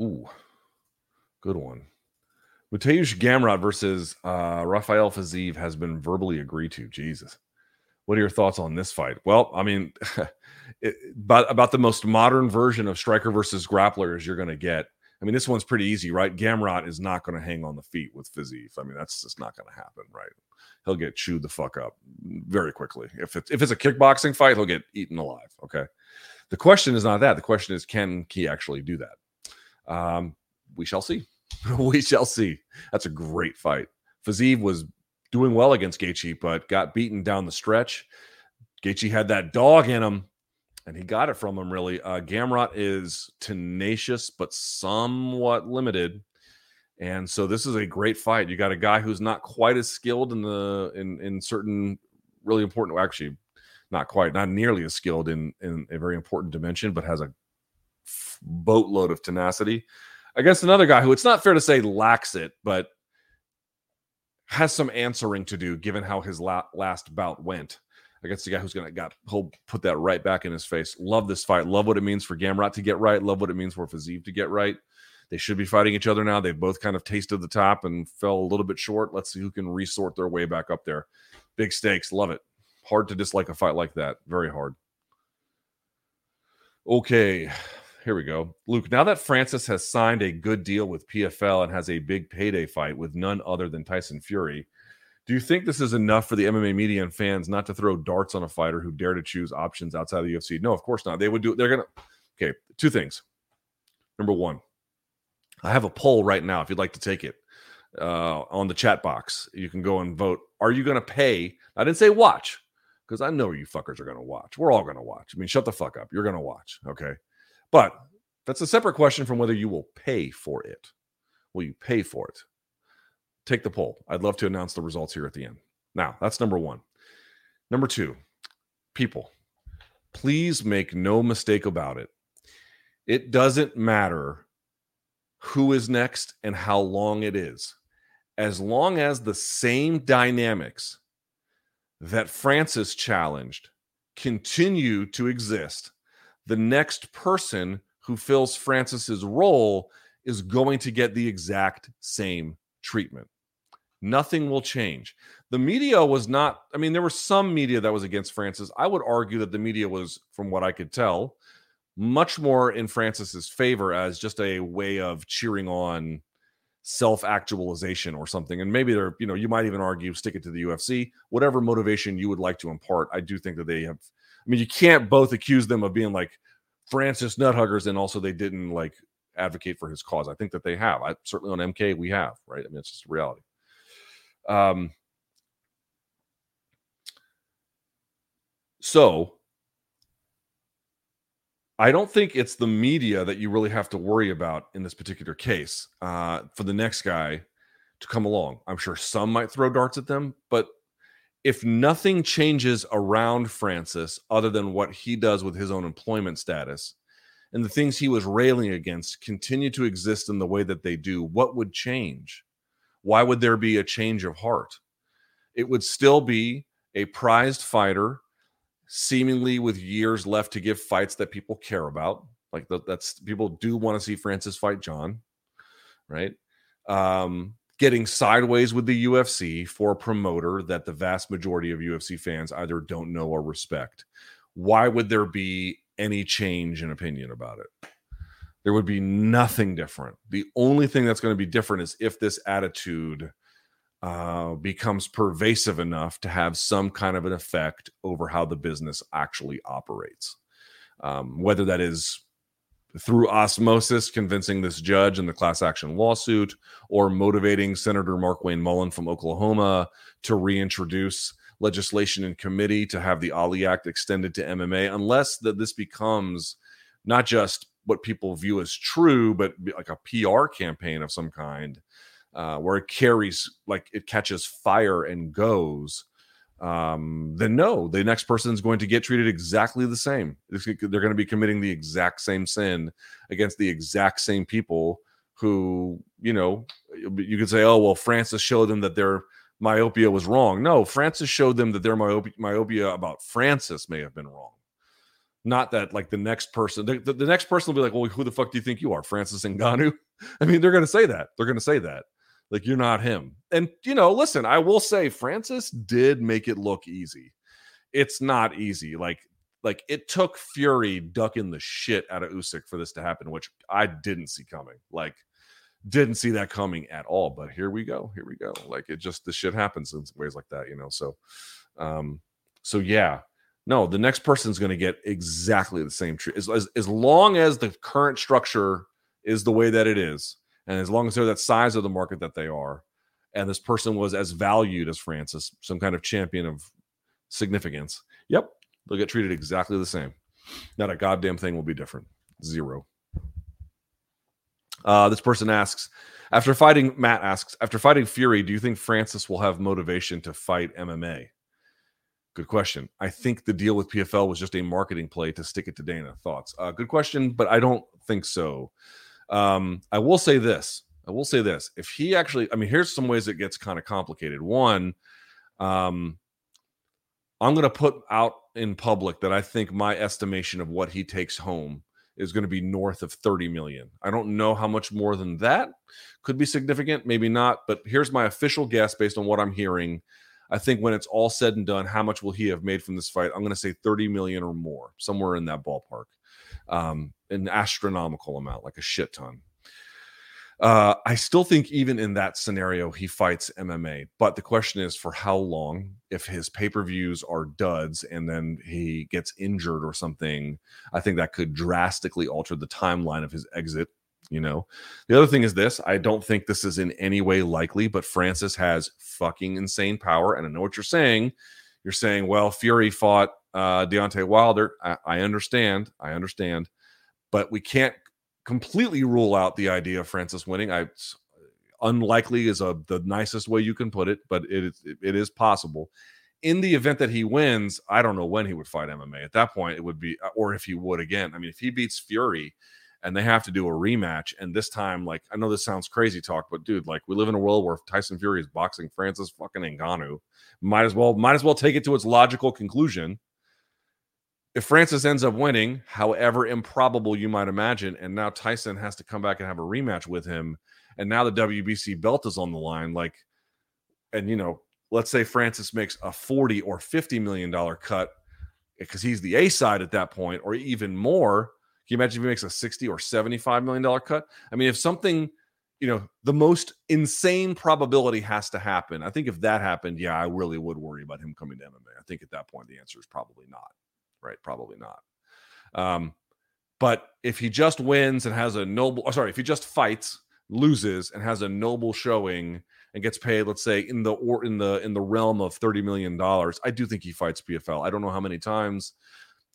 Ooh, good one. Mateusz Gamrot versus uh, Rafael Fiziev has been verbally agreed to. Jesus. What are your thoughts on this fight? Well, I mean, it, about, about the most modern version of striker versus grappler you're going to get. I mean, this one's pretty easy, right? Gamrot is not going to hang on the feet with Fiziev. I mean, that's just not going to happen, right? He'll get chewed the fuck up very quickly. If it's if it's a kickboxing fight, he'll get eaten alive. Okay. The question is not that. The question is, can he actually do that? Um, we shall see. we shall see. That's a great fight. Fiziev was doing well against Gaethje, but got beaten down the stretch. Gaethje had that dog in him, and he got it from him. Really, uh, Gamrot is tenacious but somewhat limited, and so this is a great fight. You got a guy who's not quite as skilled in the in in certain really important. Actually, not quite, not nearly as skilled in in a very important dimension, but has a boatload of tenacity against another guy who it's not fair to say lacks it, but has some answering to do given how his la- last bout went against the guy who's gonna got he'll put that right back in his face. Love this fight. Love what it means for Gamrot to get right. Love what it means for Fiziev to get right. They should be fighting each other now. They've both kind of tasted the top and fell a little bit short. Let's see who can resort their way back up there. Big stakes. Love it. Hard to dislike a fight like that. Very hard. Okay here we go. Luke, now that Francis has signed a good deal with PFL and has a big payday fight with none other than Tyson Fury, do you think this is enough for the MMA media and fans not to throw darts on a fighter who dare to choose options outside of the UFC? No, of course not. They would do. They're gonna. Okay, two things. Number one, I have a poll right now. If you'd like to take it uh, on the chat box, you can go and vote. Are you to pay? I didn't say watch because I know you fuckers are to watch. We're all to watch. I mean, shut the fuck up. You're to watch. Okay. But that's a separate question from whether you will pay for it. Will you pay for it? Take the poll. I'd love to announce the results here at the end. Now, that's number one. Number two, people, please make no mistake about it. It doesn't matter who is next and how long it is. As long as the same dynamics that Francis challenged continue to exist, the next person who fills Francis's role is going to get the exact same treatment. Nothing will change. The media was not, I mean, there was some media that was against Francis. I would argue that the media was, from what I could tell, much more in Francis's favor as just a way of cheering on self-actualization or something. And maybe they're, you know, you might even argue stick it to the UFC, whatever motivation you would like to impart. I do think that they have I mean, you can't both accuse them of being like Francis nut huggers and also they didn't like advocate for his cause. I think that they have. I certainly on MK we have, right? I mean, it's just reality. Um so I don't think it's the media that you really have to worry about in this particular case uh, for the next guy to come along. I'm sure some might throw darts at them, but if nothing changes around Francis other than what he does with his own employment status and the things he was railing against continue to exist in the way that they do, what would change? Why would there be a change of heart? It would still be a prized fighter seemingly with years left to give fights that people care about. Like that's people do want to see Francis fight Jon, right? Um, getting sideways with the UFC for a promoter that the vast majority of UFC fans either don't know or respect. Why would there be any change in opinion about it? There would be nothing different. The only thing that's going to be different is if this attitude uh, becomes pervasive enough to have some kind of an effect over how the business actually operates. Um, whether that is through osmosis, convincing this judge in the class action lawsuit, or motivating Senator Markwayne Mullin from Oklahoma to reintroduce legislation in committee to have the Ali Act extended to MMA, unless that this becomes not just what people view as true, but like a PR campaign of some kind uh, where it carries like it catches fire and goes, um, then no, the next person is going to get treated exactly the same. They're going to be committing the exact same sin against the exact same people who, you know, you could say, oh, well, Francis showed them that their myopia was wrong. No, Francis showed them that their myopia, myopia about Francis may have been wrong. Not that like the next person, the, the, the next person will be like, well, who the fuck do you think you are, Francis Ngannou? I mean, they're going to say that. They're going to say that. Like you're not him. And you know, listen, I will say Francis did make it look easy. It's not easy. Like like it took Fury ducking the shit out of Usyk for this to happen, which I didn't see coming. Like didn't see that coming at all. But here we go. Here we go. Like it just the shit happens in ways like that, you know. So um so yeah. No, the next person's going to get exactly the same treat. As, as, as long as the current structure is the way that it is, and as long as they're that size of the market that they are, and this person was as valued as Francis, some kind of champion of significance, yep, they'll get treated exactly the same. Not a goddamn thing will be different. Zero. Uh, this person asks, after fighting, Matt asks, after fighting Fury, do you think Francis will have motivation to fight MMA? Good question. I think the deal with PFL was just a marketing play to stick it to Dana. Thoughts? Uh, good question, but I don't think so. Um, I will say this. I will say this. If he actually, I mean, here's some ways it gets kind of complicated. One, um, I'm going to put out in public that I think my estimation of what he takes home is going to be north of 30 million. I don't know how much more than that could be significant, maybe not, but here's my official guess based on what I'm hearing. I think when it's all said and done, how much will he have made from this fight? I'm going to say 30 million or more, somewhere in that ballpark um, an astronomical amount, like a shit ton. Uh, I still think even in that scenario, he fights MMA. But the question is for how long? If his pay per views are duds and then he gets injured or something, I think that could drastically alter the timeline of his exit. You know, the other thing is this I don't think this is in any way likely, but Francis has fucking insane power. And I know what you're saying. You're saying, well, Fury fought uh, Deontay Wilder. I, I understand. I understand. But we can't completely rule out the idea of Francis winning. I unlikely is a the nicest way you can put it, but it is it is possible. In the event that he wins, I don't know when he would fight MMA. At that point, it would be, uh, or if he would again. I mean, if he beats Fury and they have to do a rematch. And this time, like, I know this sounds crazy talk, but dude, like, we live in a world where Tyson Fury is boxing Francis fucking Ngannou. Might as well, might as well take it to its logical conclusion. If Francis ends up winning, however improbable you might imagine, and now Tyson has to come back and have a rematch with him, and now the WBC belt is on the line, like, and you know, let's say Francis makes a 40 or 50 million dollar cut eh, because he's the A side at that point, or even more Can you imagine if he makes a 60 or 75 million dollar cut? I mean, if something, you know, the most insane probability has to happen. I think if that happened, yeah, I really would worry about him coming to MMA. I think at that point the answer is probably not. Right? Probably not. Um, but if he just wins and has a noble, oh, sorry, if he just fights, loses, and has a noble showing and gets paid, let's say in the or in the in the realm of thirty million dollars, I do think he fights PFL. I don't know how many times.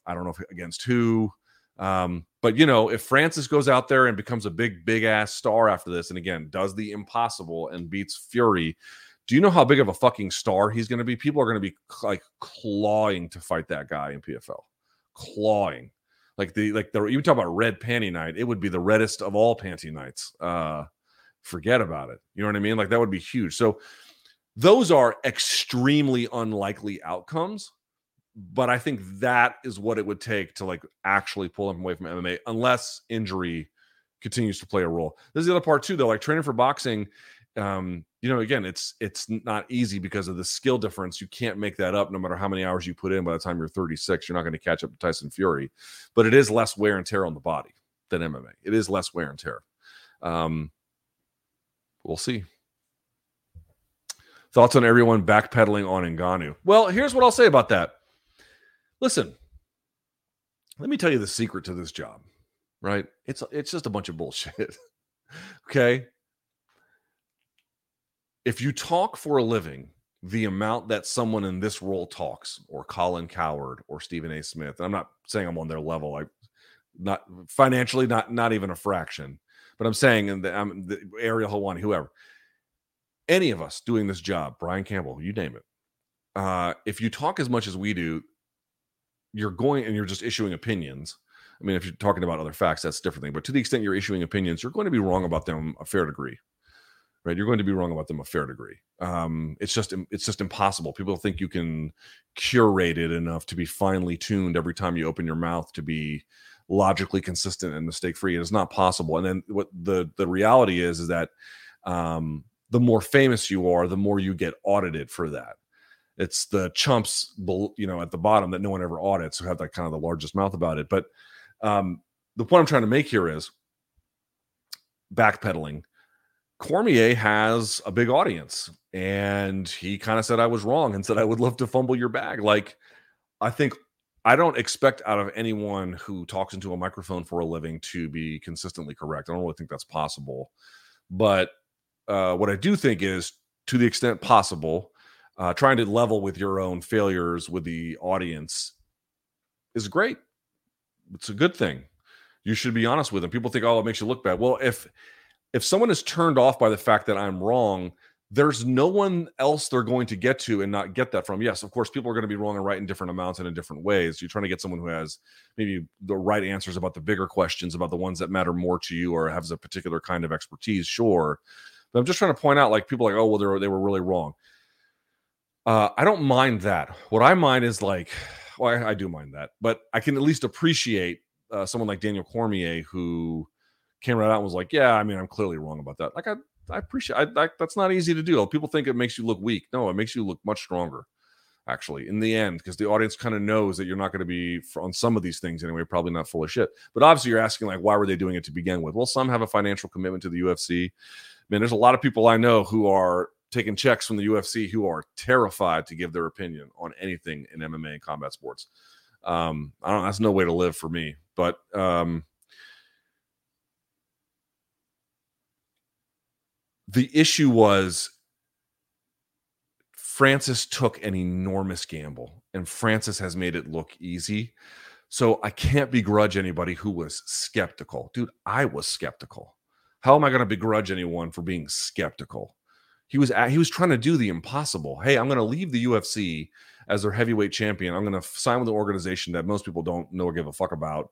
I don't know if against who. Um, but you know, if Francis goes out there and becomes a big, big ass star after this, and again does the impossible and beats Fury, do you know how big of a fucking star he's going to be? People are going to be like clawing to fight that guy in PFL, clawing. Like the like the you talk about red panty night, it would be the reddest of all panty nights. Uh, forget about it. You know what I mean? Like that would be huge. So those are extremely unlikely outcomes but I think that is what it would take to like actually pull him away from MMA, unless injury continues to play a role. This is the other part too, though. Like training for boxing, um, you know, again, it's it's not easy because of the skill difference. You can't make that up no matter how many hours you put in. By the time you're 36, you're not going to catch up to Tyson Fury, but it is less wear and tear on the body than MMA. It is less wear and tear. Um, we'll see. Thoughts on everyone backpedaling on Ngannou? Well, here's what I'll say about that. Listen, let me tell you the secret to this job, right? It's it's just a bunch of bullshit. okay? If you talk for a living the amount that someone in this role talks, or Colin Cowherd or Stephen A. Smith, I'm not saying I'm on their level. I not financially, not not even a fraction. But I'm saying in the, I'm the Ariel Helwani, whoever, any of us doing this job, Brian Campbell, you name it. Uh, if you talk as much as we do, you're going and you're just issuing opinions. I mean, if you're talking about other facts, that's a different thing. But to the extent you're issuing opinions, you're going to be wrong about them a fair degree, right? You're going to be wrong about them a fair degree. Um, it's just it's just impossible. People think you can curate it enough to be finely tuned every time you open your mouth to be logically consistent and mistake free. And It is not possible. And then what the the reality is is that um, the more famous you are, the more you get audited for that it's the chumps, you know, at the bottom that no one ever audits who have that kind of the largest mouth about it. But um, the point I'm trying to make here is backpedaling. Cormier has a big audience, and he kind of said I was wrong and said I would love to fumble your bag. Like, I think I don't expect out of anyone who talks into a microphone for a living to be consistently correct. I don't really think that's possible. But uh, what I do think is, to the extent possible, uh, trying to level with your own failures with the audience is great. It's a good thing. You should be honest with them. People think, oh, it makes you look bad. Well, if if someone is turned off by the fact that I'm wrong, there's no one else they're going to get to and not get that from. Yes, of course, people are going to be wrong and right in different amounts and in different ways. You're trying to get someone who has maybe the right answers about the bigger questions, about the ones that matter more to you, or has a particular kind of expertise. Sure, but I'm just trying to point out, like people like, oh, well, they were, they were really wrong. Uh, I don't mind that. What I mind is like, well, I, I do mind that, but I can at least appreciate uh, someone like Daniel Cormier who came right out and was like, "Yeah, I mean, I'm clearly wrong about that." Like, I, I appreciate I, I, that's not easy to do. People think it makes you look weak. No, it makes you look much stronger, actually, in the end, because the audience kind of knows that you're not going to be on some of these things anyway. Probably not full of shit. But obviously, you're asking like, why were they doing it to begin with? Well, some have a financial commitment to the UFC. I mean, there's a lot of people I know who are taking checks from the UFC who are terrified to give their opinion on anything in MMA and combat sports. Um, I don't. That's no way to live for me. But um, the issue was Francis took an enormous gamble, and Francis has made it look easy. So I can't begrudge anybody who was skeptical. Dude, I was skeptical. How am I going to begrudge anyone for being skeptical? He was at, he was trying to do the impossible. Hey, I'm going to leave the UFC as their heavyweight champion. I'm going to sign with an organization that most people don't know or give a fuck about,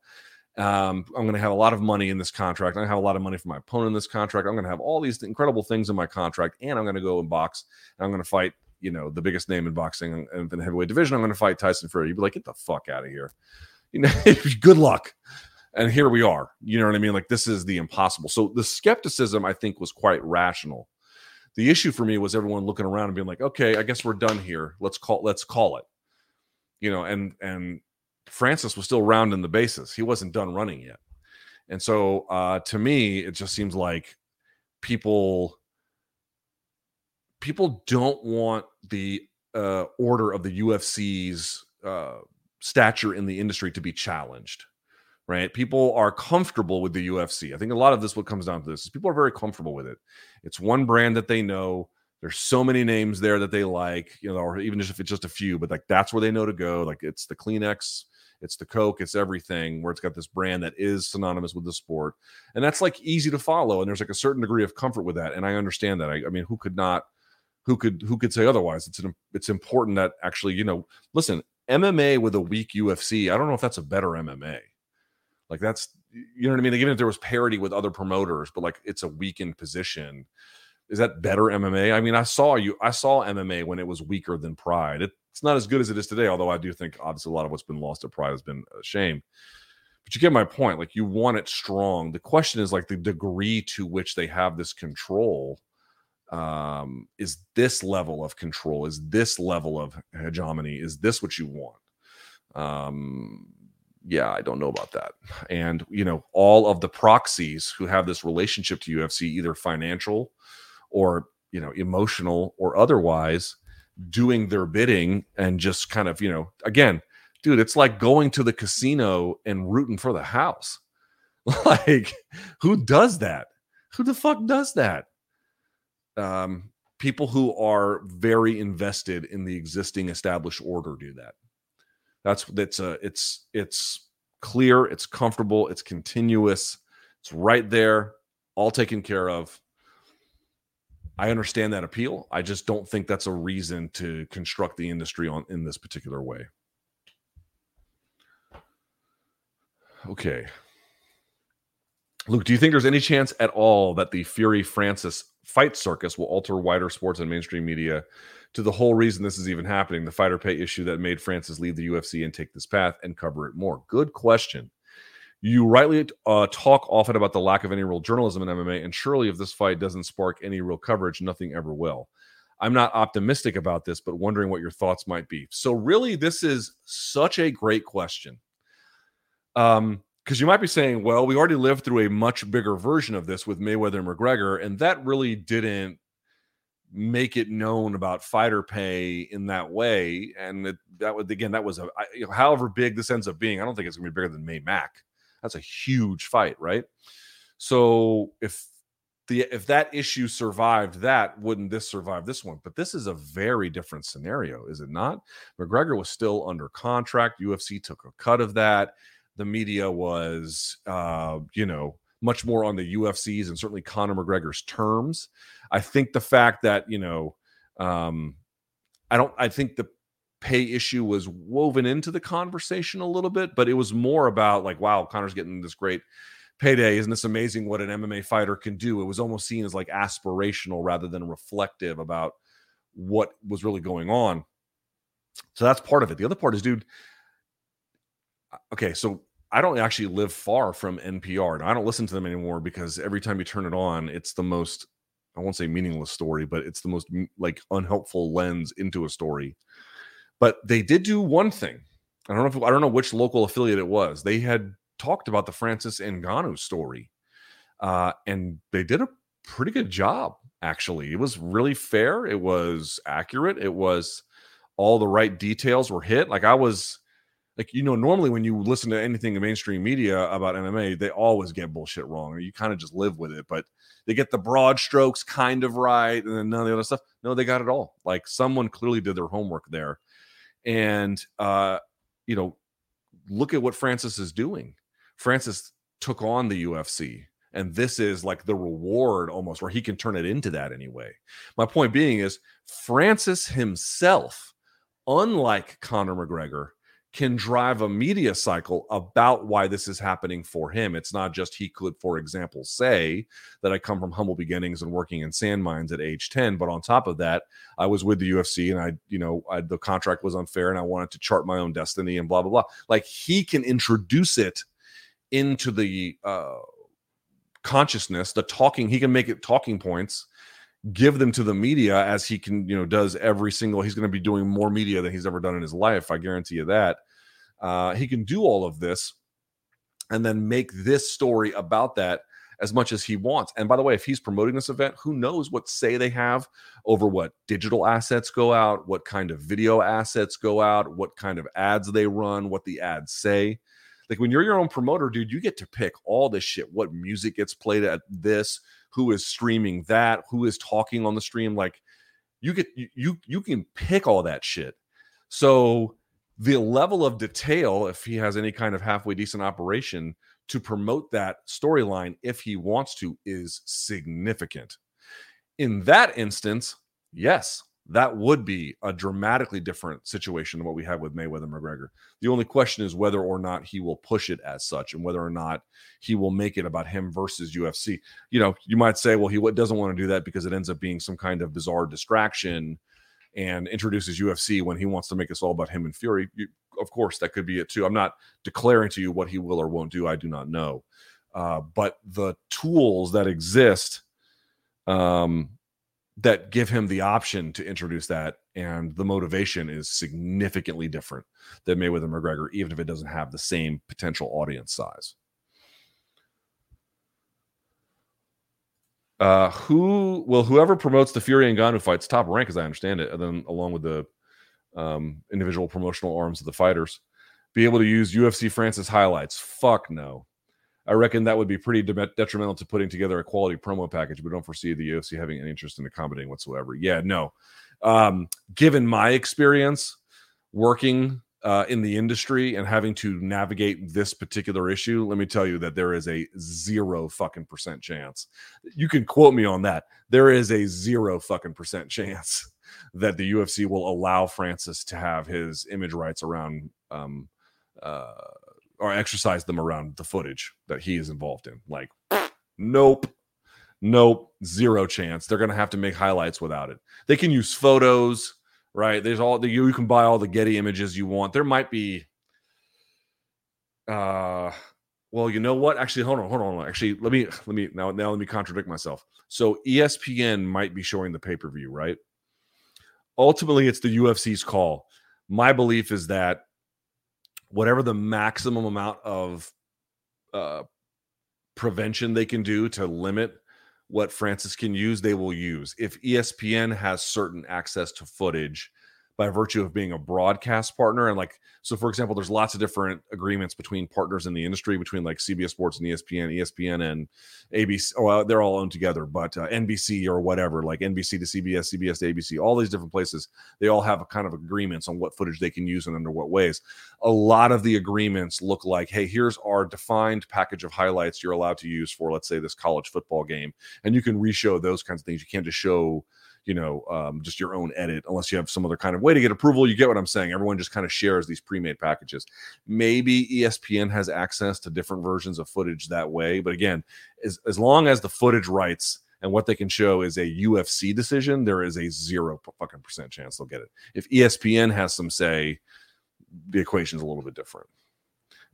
Um, I'm going to have a lot of money in this contract. To have a lot of money for my opponent in this contract. I'm going to have all these incredible things in my contract, and I'm going to go and box. And I'm going to fight, you know, the biggest name in boxing in the heavyweight division. I'm going to fight Tyson Fury. You'd be like, get the fuck out of here. You know, good luck. And here we are. You know what I mean? Like this is the impossible. So the skepticism, I think, was quite rational. The issue for me was everyone looking around and being like, okay, I guess we're done here. Let's call let's call it. You know, and and Francis was still rounding the bases. He wasn't done running yet. And so uh to me, it just seems like people people don't want the uh order of the UFC's uh stature in the industry to be challenged right? People are comfortable with the UFC. I think a lot of this what comes down to this is people are very comfortable with it. It's one brand that they know. There's so many names there that they like, you know, or even just if it's just a few, but like that's where they know to go. Like it's the Kleenex, it's the Coke, it's everything where it's got this brand that is synonymous with the sport. And that's like easy to follow. And there's like a certain degree of comfort with that. And I understand that. I, I mean, who could not who could who could say otherwise? It's an, it's important that actually, you know, listen, MMA with a weak UFC, I don't know if that's a better MMA like that's you know what I mean. Like, even if there was parity with other promoters, but like it's a weakened position. Is that better MMA? I mean, I saw you. I saw MMA when it was weaker than Pride. It, it's not as good as it is today. Although I do think obviously a lot of what's been lost at Pride has been a shame. But you get my point. Like you want it strong. The question is like the degree to which they have this control. Um, is this level of control? Is this level of hegemony? Is this what you want? Um, yeah, I don't know about that. And, you know, all of the proxies who have this relationship to UFC, either financial or, you know, emotional or otherwise, doing their bidding and just kind of, you know, again, dude, it's like going to the casino and rooting for the house. like, who does that? Who the fuck does that? Um, people who are very invested in the existing established order do that. That's that's a it's it's clear, it's comfortable, it's continuous, it's right there, all taken care of. I understand that appeal. I just don't think that's a reason to construct the industry on in this particular way. Okay. Luke, do you think there's any chance at all that the Fury Francis fight circus will alter wider sports and mainstream media to the whole reason this is even happening, the fighter pay issue that made Francis leave the UFC and take this path and cover it more? Good question. You rightly uh, talk often about the lack of any real journalism in MMA, and surely if this fight doesn't spark any real coverage, nothing ever will. I'm not optimistic about this, but wondering what your thoughts might be. So, really, this is such a great question. Um, because you might be saying, well, we already lived through a much bigger version of this with Mayweather and McGregor, and that really didn't make it known about fighter pay in that way. And it, that would again, that was a know, however big this ends up being. I don't think it's gonna be bigger than May Mac. That's a huge fight, right? So if the if that issue survived that, wouldn't this survive this one? But this is a very different scenario, is it not? McGregor was still under contract. UFC took a cut of that. The media was, uh, you know, much more on the UFC's and certainly Conor McGregor's terms. I think the fact that, you know, um, I don't, I think the pay issue was woven into the conversation a little bit, but it was more about like, wow, Conor's getting this great payday. Isn't this amazing what an MMA fighter can do? It was almost seen as like aspirational rather than reflective about what was really going on. So that's part of it. The other part is, dude, okay, so I don't actually live far from NPR. and I don't listen to them anymore because every time you turn it on, it's the most I won't say meaningless story, but it's the most like unhelpful lens into a story. But they did do one thing. I don't know if I don't know which local affiliate it was. They had talked about the Francis Ngannou story, uh, and they did a pretty good job. Actually, it was really fair. It was accurate. It was all the right details were hit. Like I was like you know normally when you listen to anything in mainstream media about MMA they always get bullshit wrong you kind of just live with it but they get the broad strokes kind of right and then none of the other stuff no they got it all like someone clearly did their homework there and uh you know look at what Francis is doing. Francis took on the UFC and this is like the reward almost where he can turn it into that anyway. My point being is Francis himself unlike Conor McGregor can drive a media cycle about why this is happening for him. It's not just he could, for example, say that I come from humble beginnings and working in sand mines at age 10. But on top of that, I was with the UFC and I, you know, I, the contract was unfair and I wanted to chart my own destiny and blah, blah, blah. Like he can introduce it into the uh, consciousness, the talking, he can make it talking points give them to the media as he can, you know, does every single. He's going to be doing more media than he's ever done in his life. I guarantee you that. Uh, he can do all of this and then make this story about that as much as he wants. And by the way, if he's promoting this event, who knows what say they have over what digital assets go out, what kind of video assets go out, what kind of ads they run, what the ads say. Like when you're your own promoter, dude, you get to pick all this shit. What music gets played at this, who is streaming that, who is talking on the stream. Like you get you you can pick all that shit. So the level of detail, if he has any kind of halfway decent operation to promote that storyline, if he wants to, is significant. In that instance, yes, that would be a dramatically different situation than what we have with Mayweather McGregor. The only question is whether or not he will push it as such and whether or not he will make it about him versus UFC. You know, you might say, well, he doesn't want to do that because it ends up being some kind of bizarre distraction and introduces UFC when he wants to make us all about him and Fury. You, of course, that could be it too. I'm not declaring to you what he will or won't do. I do not know. Uh, but the tools that exist um, that give him the option to introduce that and the motivation is significantly different than Mayweather McGregor, even if it doesn't have the same potential audience size. Uh, who will whoever promotes the Fury and Ngannou fights top rank, as I understand it, and then along with the um, individual promotional arms of the fighters, be able to use UFC Francis highlights? Fuck no. I reckon that would be pretty de- detrimental to putting together a quality promo package. We don't foresee the UFC having any interest in accommodating whatsoever. Yeah, no. Um, given my experience working uh, in the industry and having to navigate this particular issue, let me tell you that there is a zero fucking percent chance. You can quote me on that. There is a zero fucking percent chance that the UFC will allow Francis to have his image rights around um, uh, or exercise them around the footage that he is involved in. Like, nope, nope, zero chance. They're going to have to make highlights without it. They can use photos, right? There's all the you can buy all the Getty images you want. There might be, uh, well, you know what? Actually, hold on, hold on. Actually, let me let me now now let me contradict myself. So ESPN might be showing the pay per view, right? Ultimately, it's the UFC's call. My belief is that whatever the maximum amount of uh, prevention they can do to limit what Francis can use, they will use. If ESPN has certain access to footage by virtue of being a broadcast partner. And like, so for example, there's lots of different agreements between partners in the industry, between like CBS Sports and ESPN, ESPN and ABC. Well, they're all owned together, but uh, NBC or whatever, like NBC to CBS, CBS to ABC, all these different places, they all have a kind of agreements on what footage they can use and under what ways. A lot of the agreements look like, hey, here's our defined package of highlights you're allowed to use for, let's say, this college football game. And you can reshow those kinds of things. You can't just show you know, um, just your own edit unless you have some other kind of way to get approval. You get what I'm saying. Everyone just kind of shares these pre-made packages. Maybe ESPN has access to different versions of footage that way, but again, as as long as the footage rights and what they can show is a UFC decision, there is a zero fucking percent chance they'll get it. If ESPN has some say, the equation's a little bit different.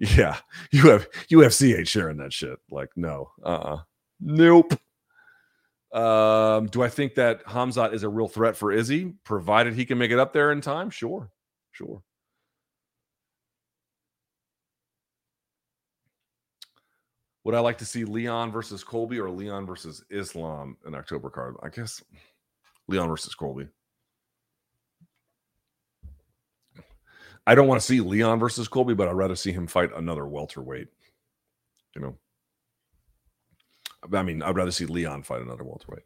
Yeah, you have UFC ain't sharing that shit. Like, no, uh, uh-uh. nope. Um, do I think that Hamzat is a real threat for Izzy, provided he can make it up there in time? Sure, sure. Would I like to see Leon versus Colby or Leon versus Islam in October card? I guess Leon versus Colby. I don't want to see Leon versus Colby, but I'd rather see him fight another welterweight. You know. I mean, I'd rather see Leon fight another welterweight.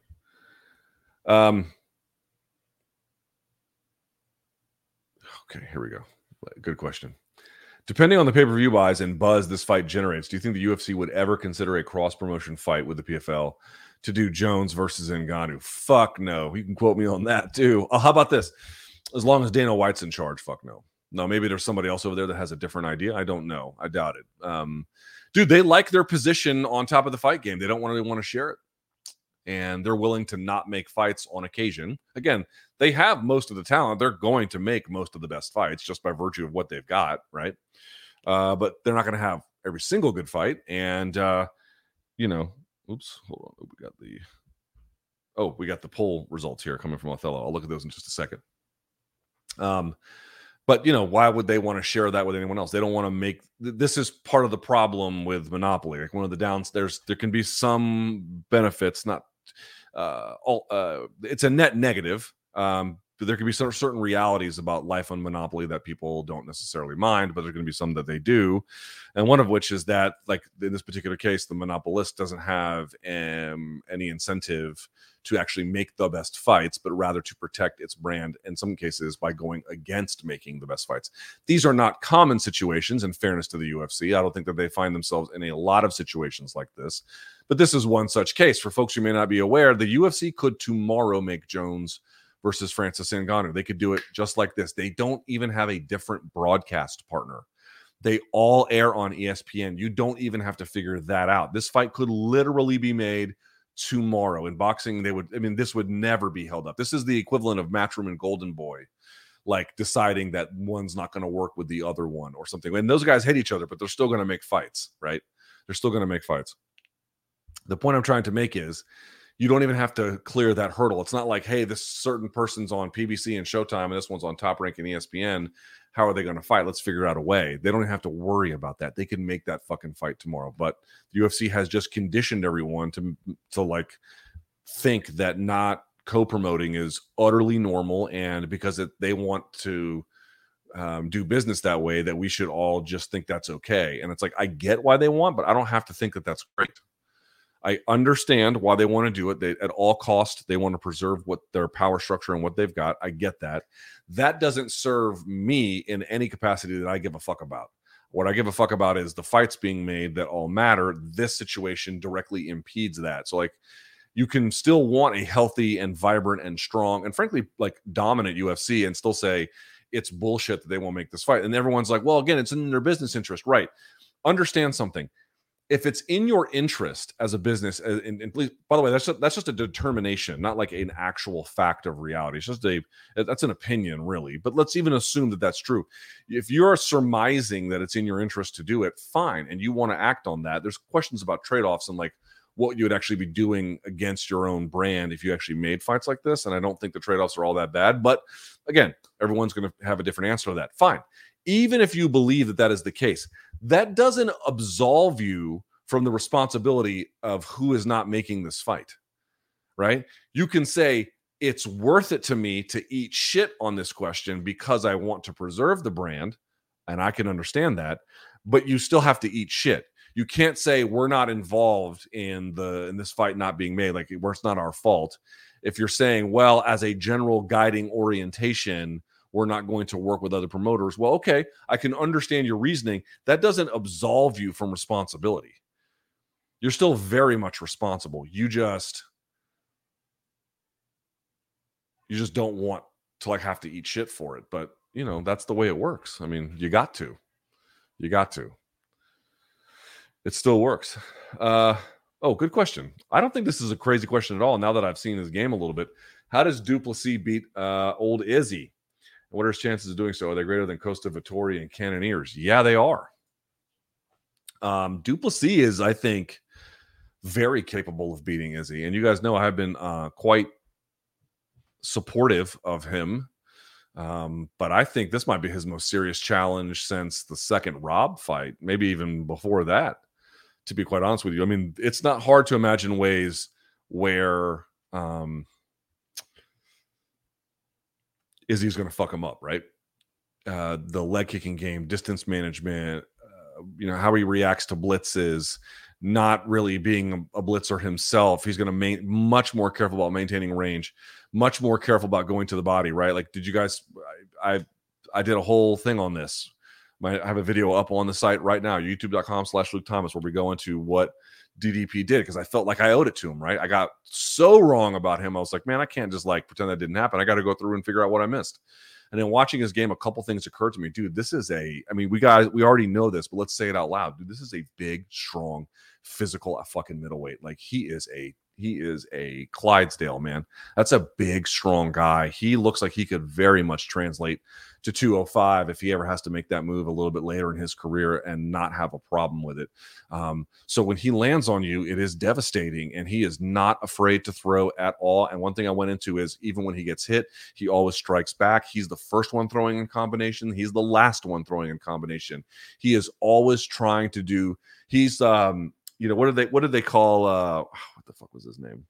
Um. Okay, here we go. Good question. Depending on the pay per view buys and buzz this fight generates, do you think the UFC would ever consider a cross promotion fight with the PFL to do Jones versus Ngannou? Fuck no. You can quote me on that too. Oh, how about this? As long as Dana White's in charge, fuck no. No, maybe there's somebody else over there that has a different idea. I don't know. I doubt it. Um, dude, they like their position on top of the fight game. They don't really want to share it. And they're willing to not make fights on occasion. Again, they have most of the talent. They're going to make most of the best fights just by virtue of what they've got, right? Uh, but they're not going to have every single good fight. And, uh, you know, oops, hold on. We got the, oh, we got the poll results here coming from Othello. I'll look at those in just a second. Um, but you know why would they want to share that with anyone else? They don't want to make this is part of the problem with monopoly like one of the downs there's there can be some benefits not uh all uh it's a net negative um but there can be certain realities about life on monopoly that people don't necessarily mind but there's going to be some that they do. And one of which is that like in this particular case the monopolist doesn't have um, any incentive to actually make the best fights, but rather to protect its brand in some cases by going against making the best fights. These are not common situations, in fairness to the UFC. I don't think that they find themselves in a lot of situations like this, but this is one such case. For folks who may not be aware, the UFC could tomorrow make Jones versus Francis Ngannou. They could do it just like this. They don't even have a different broadcast partner. They all air on ESPN. You don't even have to figure that out. This fight could literally be made tomorrow. In boxing, they would, I mean, this would never be held up. This is the equivalent of Matchroom and Golden Boy, like deciding that one's not going to work with the other one or something. And those guys hate each other, but they're still going to make fights, right? They're still going to make fights. The point I'm trying to make is you don't even have to clear that hurdle. It's not like, hey, this certain person's on PBC and Showtime and this one's on top rank in ESPN how are they going to fight? Let's figure out a way. They don't have to worry about that. They can make that fucking fight tomorrow. But the UFC has just conditioned everyone to to like think that not co-promoting is utterly normal and because it, they want to um, do business that way that we should all just think that's okay and it's like i get why they want but i don't have to think that that's great I understand why they want to do it. They at all cost they want to preserve what their power structure and what they've got. I get that. That doesn't serve me in any capacity that I give a fuck about. What I give a fuck about is the fights being made that all matter. This situation directly impedes that. So like you can still want a healthy and vibrant and strong and frankly like dominant UFC and still say it's bullshit that they won't make this fight. And everyone's like, well, again, it's in their business interest, right? Understand something if it's in your interest as a business, uh, and, and please, by the way, that's a, that's just a determination, not like an actual fact of reality. It's just a that's an opinion, really. But let's even assume that that's true. If you're surmising that it's in your interest to do it, fine, and you want to act on that. There's questions about trade offs and like what you would actually be doing against your own brand if you actually made fights like this. And I don't think the trade offs are all that bad. But again, everyone's going to have a different answer to that. Fine. Even if you believe that that is the case, that doesn't absolve you from the responsibility of who is not making this fight, right? You can say, it's worth it to me to eat shit on this question because I want to preserve the brand. And I can understand that, but you still have to eat shit. You can't say we're not involved in the in this fight not being made, like it's not our fault. If you're saying, well, as a general guiding orientation, we're not going to work with other promoters. Well, okay, I can understand your reasoning. That doesn't absolve you from responsibility. You're still very much responsible. You just you just don't want to like have to eat shit for it. But you know, that's the way it works. I mean, you got to. You got to. It still works. Uh oh, good question. I don't think this is a crazy question at all. Now that I've seen his game a little bit, how does Du Plessis beat uh, old Izzy? What are his chances of doing so? Are they greater than Costa Vettori and Cannonier's? Yeah, they are. Um, Du Plessis is, I think, very capable of beating Izzy. And you guys know I have been uh, quite supportive of him. Um, but I think this might be his most serious challenge since the second Rob fight, maybe even before that, to be quite honest with you. I mean, it's not hard to imagine ways where um, Izzy's going to fuck him up, right? Uh, the leg kicking game, distance management, uh, you know, how he reacts to blitzes, not really being a, a blitzer himself. He's going to be much more careful about maintaining range, much more careful about going to the body, right? Like, did you guys, I, I, I did a whole thing on this. I have a video up on the site right now, youtube.com slash Luke Thomas, where we go into what DDP did because I felt like I owed it to him, right? I got so wrong about him. I was like, man, I can't just like pretend that didn't happen. I got to go through and figure out what I missed. And then watching his game, a couple things occurred to me, dude. This is a, I mean, we guys, we already know this, but let's say it out loud, dude. This is a big, strong, physical, uh, fucking middleweight. Like he is a he is a Clydesdale man. That's a big, strong guy. He looks like he could very much translate to 205 if he ever has to make that move a little bit later in his career and not have a problem with it. Um, so when he lands on you, it is devastating, and he is not afraid to throw at all. And one thing I went into is even when he gets hit, he always strikes back. He's the first one throwing in combination. He's the last one throwing in combination. He is always trying to do. He's um, you know what did they what did they call uh what the fuck was his name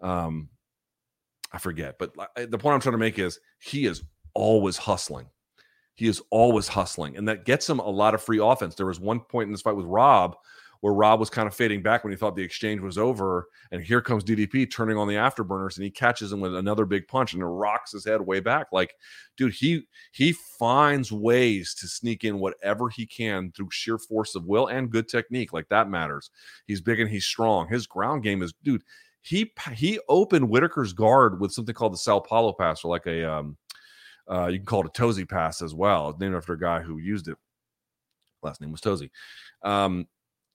um i forget but the point i'm trying to make is he is always hustling he is always hustling and that gets him a lot of free offense there was one point in this fight with rob where Rob was kind of fading back when he thought the exchange was over. And here comes DDP turning on the afterburners and he catches him with another big punch and it rocks his head way back. Like, dude, he he finds ways to sneak in whatever he can through sheer force of will and good technique. Like that matters. He's big and he's strong. His ground game is, dude. He he opened Whittaker's guard with something called the Sao Paulo pass, or like a um, uh, you can call it a Tozy pass as well. It's named after a guy who used it. Last name was Tozy. Um,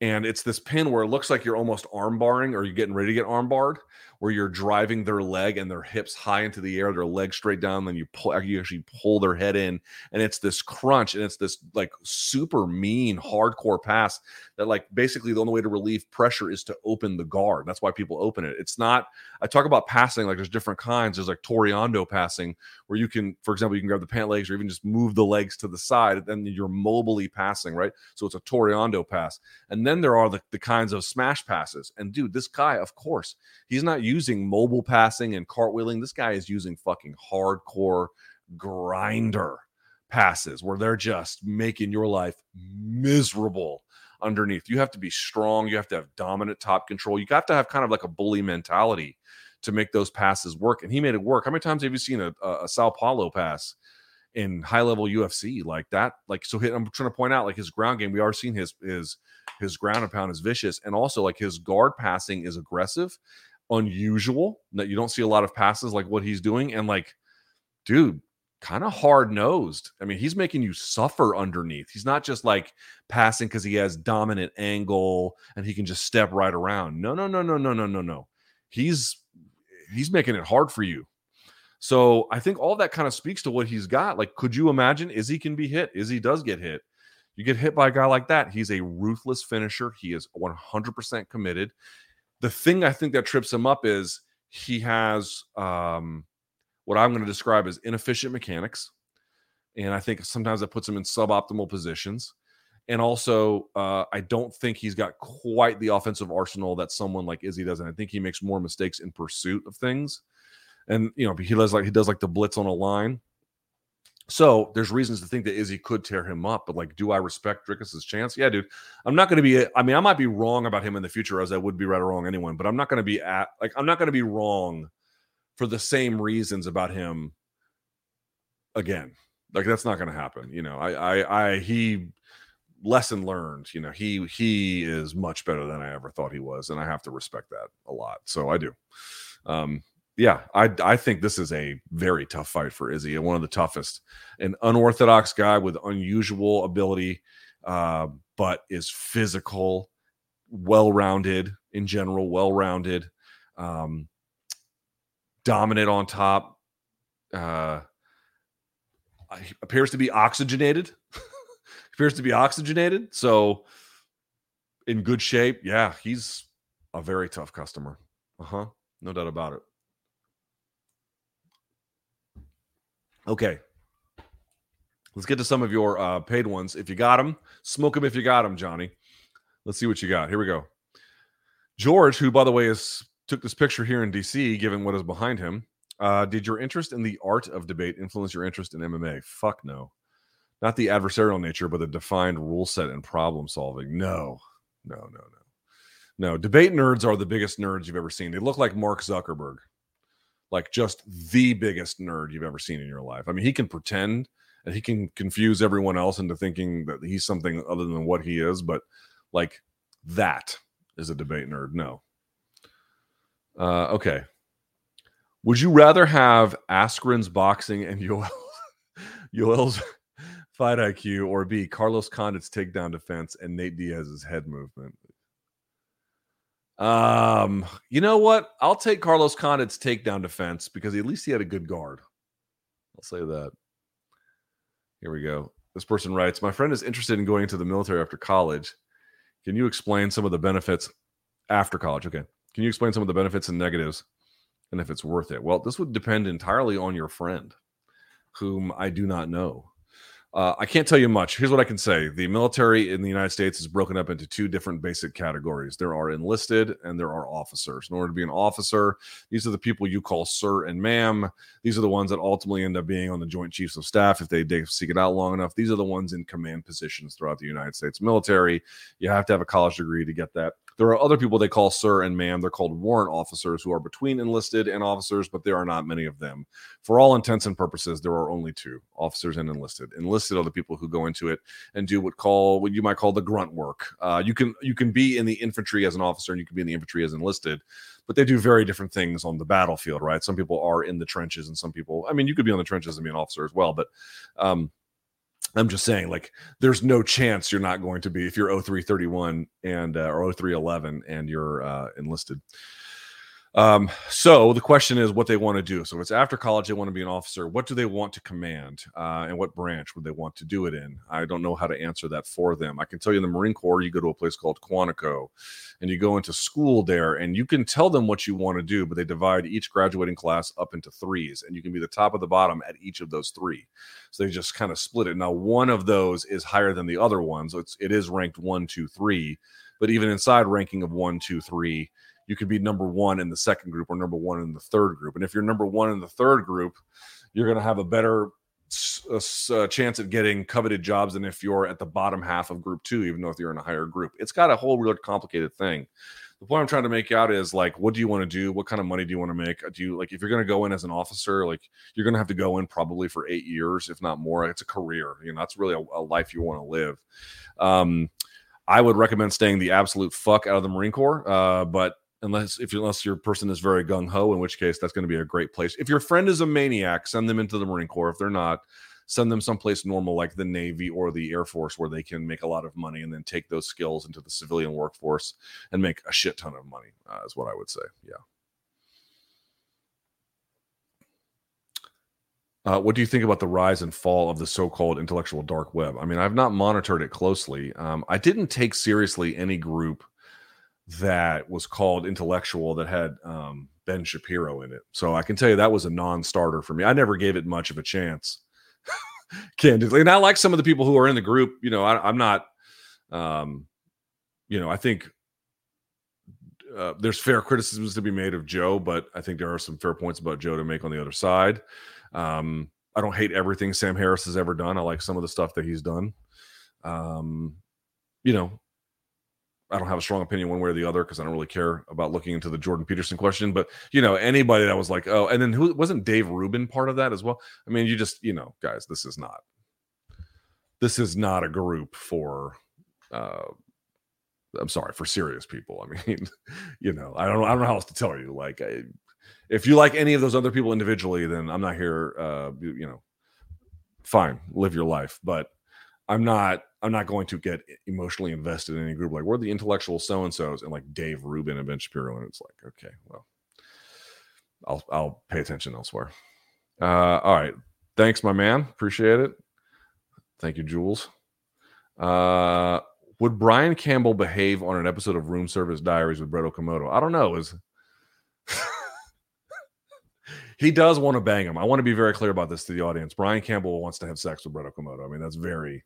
and it's this pin where it looks like you're almost arm barring or you're getting ready to get arm barred where you're driving their leg and their hips high into the air their leg straight down then you pull you actually pull their head in and it's this crunch and it's this like super mean hardcore pass that like basically the only way to relieve pressure is to open the guard that's why people open it. It's not i talk about passing like there's different kinds. There's like toreando passing where you can for example you can grab the pant legs or even just move the legs to the side and then you're mobily passing right? So it's a toreando pass. And then there are the, the kinds of smash passes and dude this guy of course he's not using mobile passing and cartwheeling this guy is using fucking hardcore grinder passes where they're just making your life miserable underneath. You have to be strong. You have to have dominant top control. You have to have kind of like a bully mentality to make those passes work. And he made it work. How many times have you seen a, a, a Sao Paulo pass in high level UFC like that? Like, so I'm trying to point out like his ground game. We are seeing his his his ground and pound is vicious, and also like his guard passing is aggressive, unusual. That you don't see a lot of passes like what he's doing, and like, dude, kind of hard nosed. I mean, he's making you suffer underneath. He's not just like passing because he has dominant angle and he can just step right around. No, no, no, no, no, no, no, no. He's he's making it hard for you. So I think all that kind of speaks to what he's got. Like, could you imagine Izzy can be hit? Izzy does get hit. You get hit by a guy like that. He's a ruthless finisher. He is 100% committed. The thing I think that trips him up is he has um what I'm going to describe as inefficient mechanics. And I think sometimes that puts him in suboptimal positions. And also, uh, I don't think he's got quite the offensive arsenal that someone like Izzy does. And I think he makes more mistakes in pursuit of things. And you know, he does like he does like the blitz on a line. So there's reasons to think that Izzy could tear him up, but like, do I respect Dricus's chance? Yeah, dude. I'm not going to be. I mean, I might be wrong about him in the future, as I would be right or wrong anyone. But I'm not going to be at like I'm not going to be wrong for the same reasons about him again. Like that's not going to happen. You know, I, I, I, he lesson learned. You know, he he is much better than I ever thought he was, and I have to respect that a lot. So I do. Um, yeah, I I think this is a very tough fight for Izzy, and one of the toughest. An unorthodox guy with unusual ability, uh, but is physical, well rounded in general, well rounded. Um, dominant on top. Uh, appears to be oxygenated. appears to be oxygenated. So in good shape. Yeah, he's a very tough customer. Uh huh. No doubt about it. Okay. Let's get to some of your uh, paid ones. If you got them, smoke them if you got them, Johnny. Let's see what you got. Here we go. George, who, by the way, is took this picture here in DC, given what is behind him. Uh, did your interest in the art of debate influence your interest in MMA? Fuck no. Not the adversarial nature, but the defined rule set and problem solving. No, no, no, no. No, debate nerds are the biggest nerds you've ever seen. They look like Mark Zuckerberg, like just the biggest nerd you've ever seen in your life. I mean, he can pretend and he can confuse everyone else into thinking that he's something other than what he is, but like that is a debate nerd. No, uh, okay. Would you rather have Askren's boxing and Yoel Yoel's fight IQ, or B, Carlos Condit's takedown defense and Nate Diaz's head movement. Um, you know what? I'll take Carlos Condit's takedown defense because at least he had a good guard. I'll say that. Here we go. This person writes, My friend is interested in going into the military after college. Can you explain some of the benefits after college? Okay. Can you explain some of the benefits and negatives and if it's worth it? Well, this would depend entirely on your friend, whom I do not know. Uh, I can't tell you much. Here's what I can say the military in the United States is broken up into two different basic categories there are enlisted and there are officers. In order to be an officer, these are the people you call sir and ma'am. These are the ones that ultimately end up being on the Joint Chiefs of Staff if they, they seek it out long enough. These are the ones in command positions throughout the United States military. You have to have a college degree to get that. There are other people they call sir and ma'am. They're called warrant officers who are between enlisted and officers, but there are not many of them. For all intents and purposes, there are only two officers and enlisted. Enlisted are the people who go into it and do what call what you might call the grunt work. Uh, you can you can be in the infantry as an officer and you can be in the infantry as enlisted, but they do very different things on the battlefield, right? Some people are in the trenches, and some people, I mean, you could be on the trenches and be an officer as well, but um, I'm just saying, like, there's no chance you're not going to be if you're 0331 and uh, or 0311 and you're uh, enlisted. Um, so the question is what they want to do. So if it's after college, they want to be an officer. What do they want to command, uh, and what branch would they want to do it in? I don't know how to answer that for them. I can tell you in the Marine Corps, you go to a place called Quantico, and you go into school there, and you can tell them what you want to do, but they divide each graduating class up into threes, and you can be the top of the bottom at each of those three. So they just kind of split it. Now one of those is higher than the other one, so it's it is ranked one, two, three. But even inside ranking of one, two, three you could be number one in the second group or number one in the third group. And if you're number one in the third group, you're going to have a better uh, chance at getting coveted jobs than if you're at the bottom half of group two, even though if you're in a higher group. It's got a whole real complicated thing. The point I'm trying to make out is like, what do you want to do? What kind of money do you want to make? Do you like if you're going to go in as an officer, like you're going to have to go in probably for eight years, if not more. It's a career, you know, that's really a, a life you want to live. Um, I would recommend staying the absolute fuck out of the Marine Corps, uh, but unless if unless your person is very gung ho, in which case that's going to be a great place. If your friend is a maniac, send them into the Marine Corps. If they're not, send them someplace normal like the Navy or the Air Force where they can make a lot of money and then take those skills into the civilian workforce and make a shit ton of money. Uh, is what I would say. Yeah. Uh, what do you think about the rise and fall of the so-called intellectual dark web? I mean, I've not monitored it closely. Um, I didn't take seriously any group that was called Intellectual that had um, Ben Shapiro in it. So I can tell you that was a non-starter for me. I never gave it much of a chance, candidly. And I like some of the people who are in the group. You know, I, am not. Um, you know, I think uh, there's fair criticisms to be made of Joe, but I think there are some fair points about Joe to make on the other side. Um, I don't hate everything Sam Harris has ever done. I like some of the stuff that he's done. Um, you know, I don't have a strong opinion one way or the other because I don't really care about looking into the Jordan Peterson question. But you know, anybody that was like, oh, and then who wasn't Dave Rubin part of that as well? I mean, you just, you know, guys, this is not this is not a group for uh I'm sorry, for serious people. I mean, you know, I don't know, I don't know how else to tell you. Like I, if you like any of those other people individually, then I'm not here uh you know, fine, live your life. But I'm not I'm not going to get emotionally invested in any group like we're the intellectual so and so's and like Dave Rubin and Ben Shapiro and it's like okay well I'll I'll pay attention elsewhere. Uh, all right, thanks my man, appreciate it. Thank you, Jules. Uh, would Brian Campbell behave on an episode of Room Service Diaries with Brett Okamoto? I don't know. Is he does want to bang him? I want to be very clear about this to the audience. Brian Campbell wants to have sex with Brett Okamoto. I mean, that's very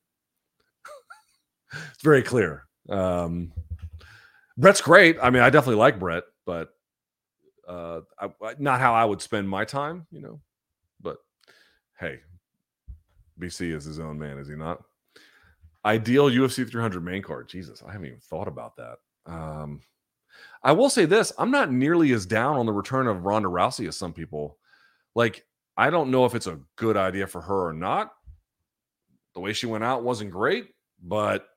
it's very clear. Um, Brett's great. I mean, I definitely like Brett, but uh, I, not how I would spend my time, you know. But hey, BC is his own man, is he not? Ideal UFC 300 main card. Jesus, I haven't even thought about that. Um, I will say this: I'm not nearly as down on the return of Ronda Rousey as some people. Like, I don't know if it's a good idea for her or not. The way she went out wasn't great, but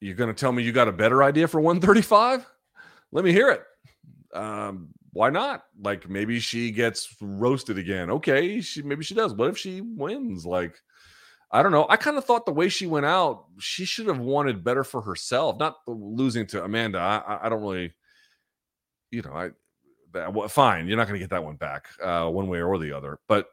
You're going to tell me you got a better idea for 135? Let me hear it. Um, why not? Like maybe she gets roasted again. Okay, she maybe she does. What if she wins? Like I don't know. I kind of thought the way she went out, she should have wanted better for herself, not losing to Amanda. I, I don't really, you know, I that, fine. You're not going to get that one back, uh, one way or the other. But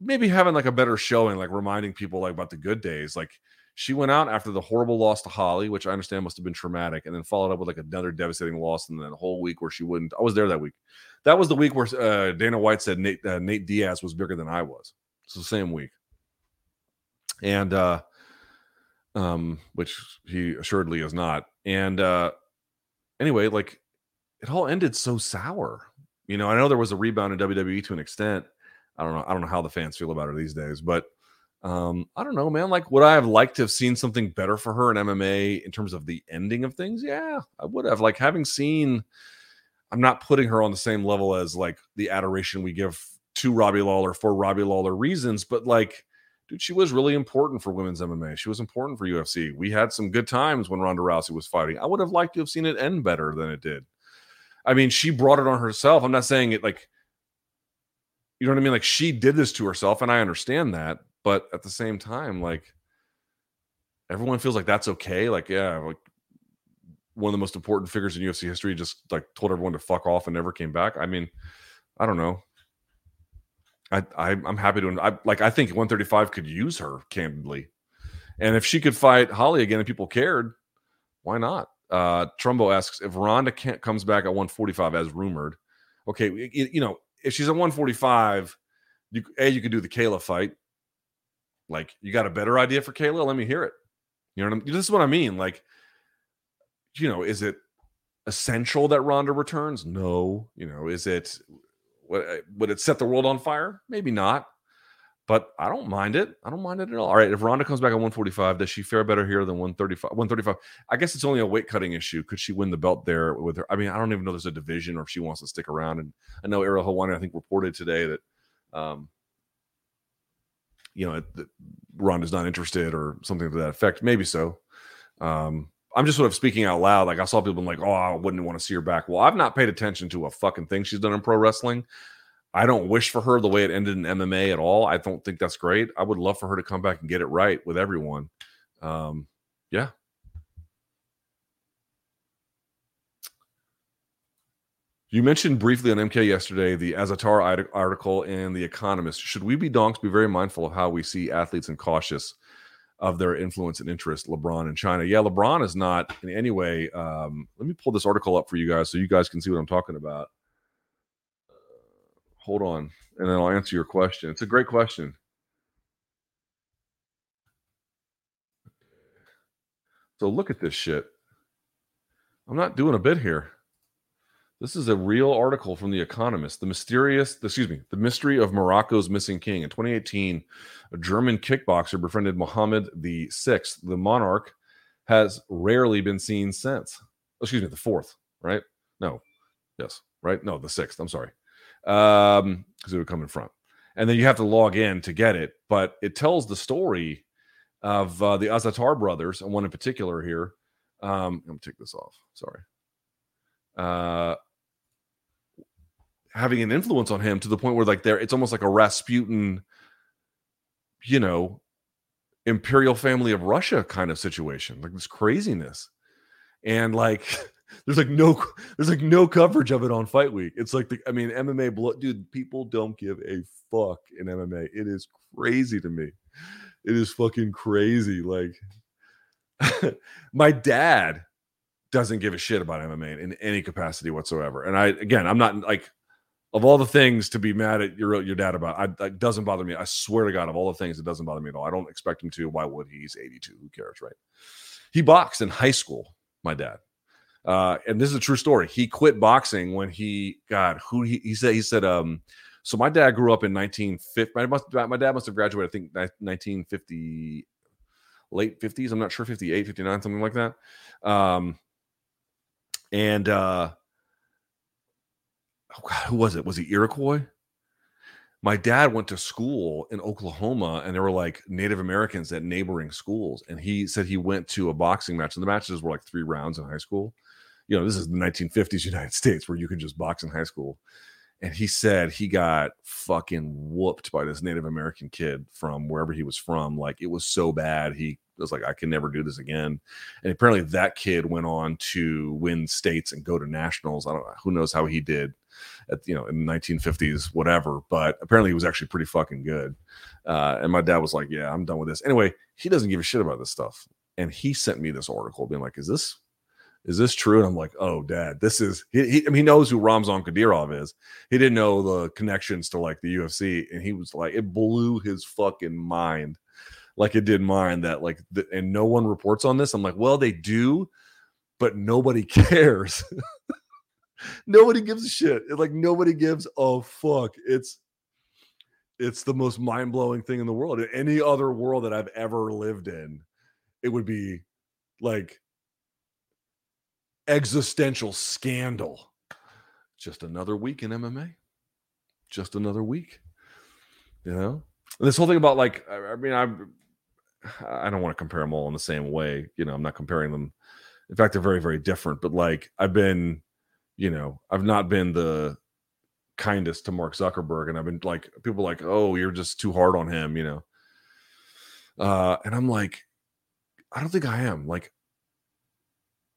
maybe having like a better showing, like reminding people like about the good days. Like she went out after the horrible loss to Holly, which I understand must have been traumatic, and then followed up with like another devastating loss, and then a whole week where she wouldn't. I was there that week. That was the week where uh, Dana White said Nate uh, Nate Diaz was bigger than I was. It's the same week, and uh, um, which he assuredly is not. And uh, anyway, like it all ended so sour. You know, I know there was a rebound in WWE to an extent. I don't know. I don't know how the fans feel about her these days, but um, I don't know, man. Like, would I have liked to have seen something better for her in MMA in terms of the ending of things? Yeah, I would have. Like, having seen, I'm not putting her on the same level as like the adoration we give to Robbie Lawler for Robbie Lawler reasons, but like, dude, she was really important for women's MMA. She was important for UFC. We had some good times when Ronda Rousey was fighting. I would have liked to have seen it end better than it did. I mean, she brought it on herself. I'm not saying it like, you know what I mean? Like, she did this to herself, and I understand that but at the same time, like everyone feels like that's okay. Like, yeah, like one of the most important figures in UFC history just like told everyone to fuck off and never came back. I mean, I don't know. I, I am happy to I like I think 135 could use her candidly. And if she could fight Holly again and people cared, why not? Uh Trumbo asks if Ronda can't comes back at 145 as rumored. Okay, you, you know, if she's at 145, you a you could do the Kayla fight. Like, you got a better idea for Kayla? Let me hear it. You know what I mean? This is what I mean. Like, you know, is it essential that Ronda returns? No. You know, is it uh, would it set the world on fire? Maybe not. But I don't mind it. I don't mind it at all. All right, if Ronda comes back at 145, does she fare better here than 135? 135. I guess it's only a weight cutting issue. Could she win the belt there with her? I mean, I don't even know there's a division or if she wants to stick around. And I know Ariel Helwani, I think, reported today that um, you know, Ronda's not interested or something to that effect. Maybe so. Um, I'm just sort of speaking out loud. Like I saw people like, "Oh, I wouldn't want to see her back." Well, I've not paid attention to a fucking thing she's done in pro wrestling. I don't wish for her the way it ended in MMA at all. I don't think that's great. I would love for her to come back and get it right with everyone. Um, yeah, You mentioned briefly on MK yesterday the Azaitar article in The Economist. Should we be donks be very mindful of how we see athletes and cautious of their influence and interest, LeBron in China? Yeah, LeBron is not in any way. Um, let me pull this article up for you guys so you guys can see what I'm talking about. Uh, hold on, and then I'll answer your question. It's a great question. So look at this shit. I'm not doing a bit here. This is a real article from The Economist. The mysterious, excuse me, the mystery of Morocco's missing king. In 2018, a German kickboxer befriended Mohammed Sixth. The monarch has rarely been seen since. Oh, excuse me, the fourth, right? No, yes, right? No, the sixth. I'm sorry, um, because it would come in front, and then you have to log in to get it. But it tells the story of uh, the Azaitar brothers, and one in particular here. Um, I'm gonna take this off. Sorry. Uh, having an influence on him to the point where like there it's almost like a Rasputin, you know, imperial family of Russia kind of situation, like this craziness. And like there's like no there's like no coverage of it on fight week. It's like the I mean MMA blood dude, people don't give a fuck in MMA. It is crazy to me. It is fucking crazy. Like my dad doesn't give a shit about MMA in any capacity whatsoever. And I again, I'm not like of all the things to be mad at your your dad about, I, it doesn't bother me. I swear to God, of all the things, it doesn't bother me at all. I don't expect him to. Why would he? He's 82. Who cares, right? He boxed in high school. My dad, uh, and this is a true story. He quit boxing when he, God, who he, he said he said, um, so my dad grew up in 1950. My, must, my dad must have graduated, I think, 1950, late 50s. I'm not sure, 58, 59, something like that. Um, and uh, oh God, who was it? Was he Iroquois? My dad went to school in Oklahoma, and there were like Native Americans at neighboring schools. And he said he went to a boxing match, and the matches were like three rounds in high school. you know, this is the 1950s United States where you could just box in high school. And he said he got fucking whooped by this Native American kid from wherever he was from. Like it was so bad. He was like, I can never do this again. And apparently that kid went on to win states and go to nationals. I don't know. Who knows how he did at, you know, in the 1950s, whatever. But apparently he was actually pretty fucking good. Uh, and my dad was like, yeah, I'm done with this. Anyway, he doesn't give a shit about this stuff. And he sent me this article being like, is this is this true? And I'm like, oh, dad, this is, he, he, I mean, he knows who Ramzan Kadyrov is. He didn't know the connections to like the UFC. And he was like, it blew his fucking mind like it did mine that like, the, and no one reports on this. I'm like, well, they do, but nobody cares. nobody gives a shit. It, like nobody gives a fuck. It's, it's the most mind blowing thing in the world. In any other world that I've ever lived in, it would be like existential scandal. Just another week in MMA. Just another week. You know, and this whole thing about like, I, I mean, I, I don't want to compare them all in the same way. You know, I'm not comparing them. In fact, they're very, very different. But like, I've been, you know, I've not been the kindest to Mark Zuckerberg, and I've been like, people like, oh, you're just too hard on him. You know, uh, and I'm like, I don't think I am. Like,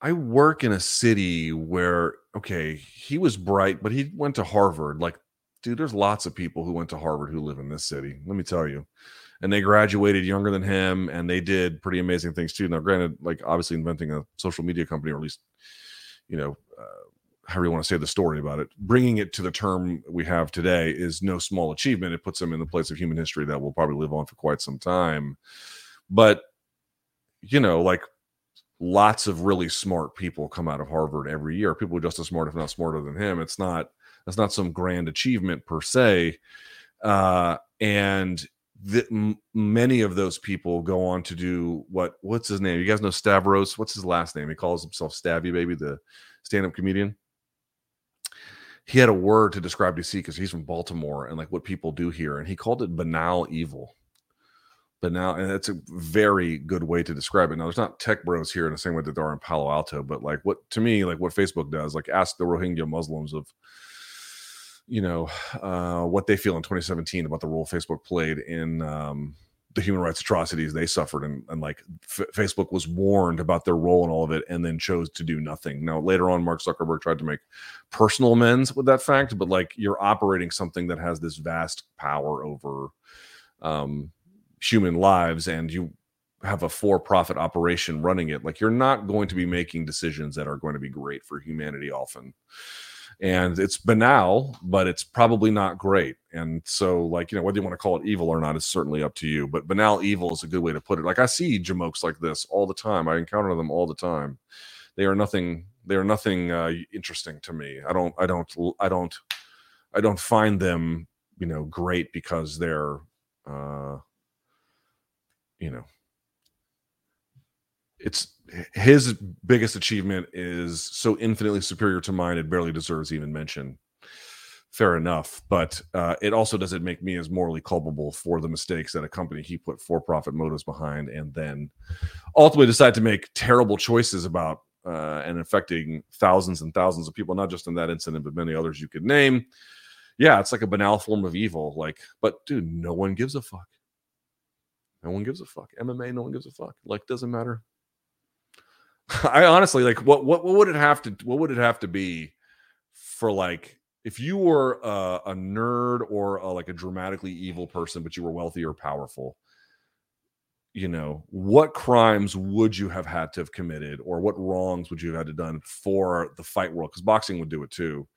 I work in a city where, okay, he was bright, but he went to Harvard. Like, dude, there's lots of people who went to Harvard who live in this city. Let me tell you. And they graduated younger than him and they did pretty amazing things too. Now, granted, like obviously inventing a social media company, or at least, you know, uh, however you want to say the story about it, bringing it to the term we have today is no small achievement. It puts them in the place of human history that will probably live on for quite some time. But, you know, like lots of really smart people come out of Harvard every year. People just as smart, if not smarter than him. It's not that's not some grand achievement per se. Uh, and the, m- many of those people go on to do what? What's his name? You guys know Stavros? What's his last name? He calls himself Stavvy Baby, the stand-up comedian. He had a word to describe DC because he's from Baltimore and like what people do here, and he called it banal evil but now and that's a very good way to describe it. Now there's not tech bros here in the same way that there are in palo alto but like what to me like what facebook does like ask the rohingya muslims of you know uh, what they feel in 2017 about the role facebook played in um, the human rights atrocities they suffered and, and like F- facebook was warned about their role in all of it and then chose to do nothing. Now later on mark zuckerberg tried to make personal amends with that fact but like you're operating something that has this vast power over um, human lives and you have a for-profit operation running it like you're not going to be making decisions that are going to be great for humanity often. And it's banal but it's probably not great. And so like you know whether you want to call it evil or not is certainly up to you but banal evil is a good way to put it. Like i see jamokes like this all the time. I encounter them all the time. They are nothing they are nothing uh, interesting to me. I don't i don't i don't i don't find them you know great because they're uh you know, it's his biggest achievement is so infinitely superior to mine, it barely deserves even mention. Fair enough, but uh, it also doesn't make me as morally culpable for the mistakes that a company he put for-profit motives behind, and then ultimately decide to make terrible choices about uh, and affecting thousands and thousands of people, not just in that incident, but many others you could name. Yeah, it's like a banal form of evil. Like, but dude, no one gives a fuck. No one gives a fuck. MMA, no one gives a fuck. Like, doesn't matter. I honestly like what what what would it have to what would it have to be for like if you were a, a nerd or a, like a dramatically evil person, but you were wealthy or powerful, you know, what crimes would you have had to have committed or what wrongs would you have had to done for the fight world? Because boxing would do it too,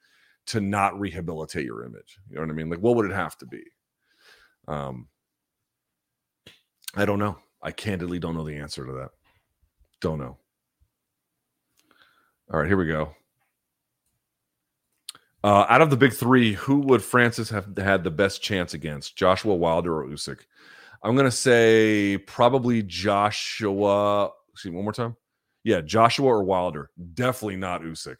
to not rehabilitate your image. You know what I mean? Like, what would it have to be? Um, I don't know. I candidly don't know the answer to that. Don't know. All right, here we go. Uh, out of the big three, who would Francis have had the best chance against? Joshua Wilder or Usyk? I'm gonna say probably Joshua. See one more time. Yeah, Joshua or Wilder. Definitely not Usyk.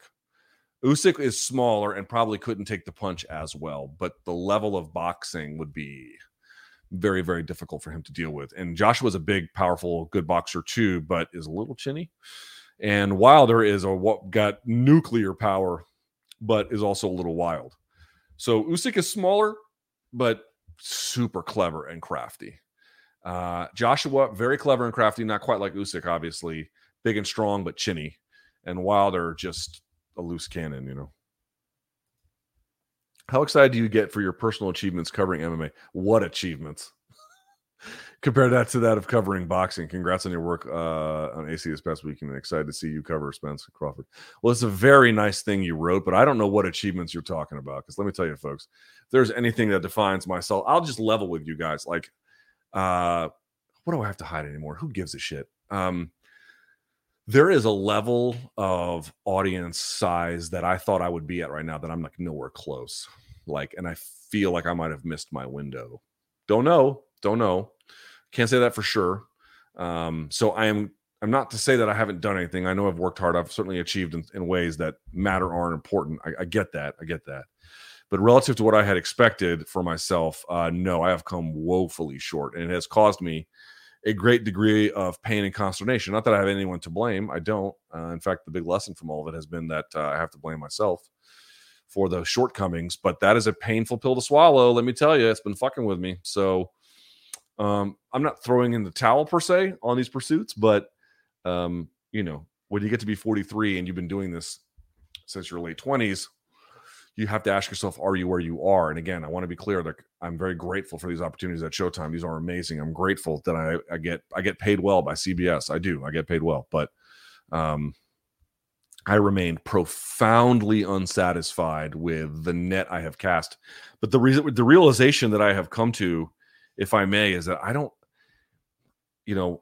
Usyk is smaller and probably couldn't take the punch as well, but the level of boxing would be very, very difficult for him to deal with. And Joshua's a big, powerful, good boxer too, but is a little chinny. And Wilder is a what got nuclear power, but is also a little wild. So Usyk is smaller, but super clever and crafty. Uh, Joshua, very clever and crafty, not quite like Usyk, obviously, big and strong, but chinny. And Wilder, just a loose cannon, you know. How excited do you get for your personal achievements covering MMA? What achievements? Compare that to that of covering boxing. Congrats on your work uh, on AC this past weekend. Excited to see you cover Spence Crawford. Well, it's a very nice thing you wrote, but I don't know what achievements you're talking about. Because let me tell you, folks, if there's anything that defines myself, I'll just level with you guys. Like, uh, what do I have to hide anymore? Who gives a shit? Um, there is a level of audience size that I thought I would be at right now that I'm like nowhere close. Like, and I feel like I might have missed my window. Don't know. Don't know. Can't say that for sure. Um, so I am. I'm not to say that I haven't done anything. I know I've worked hard. I've certainly achieved in, in ways that matter aren't important. I, I, get that. I get that. But relative to what I had expected for myself, uh, no, I have come woefully short, and it has caused me a great degree of pain and consternation. Not that I have anyone to blame. I don't. Uh, in fact, the big lesson from all of it has been that uh, I have to blame myself for the shortcomings. But that is a painful pill to swallow. Let me tell you, it's been fucking with me. So um, I'm not throwing in the towel per se on these pursuits, but um, you know, when you get to be 43 and you've been doing this since your late 20s, you have to ask yourself, are you where you are? And again, I want to be clear that I'm very grateful for these opportunities at Showtime. These are amazing. I'm grateful that I, I get I get paid well by CBS. I do. I get paid well, but um, I remain profoundly unsatisfied with the net I have cast. But the reason, the realization that I have come to, if I may, is that I don't, you know,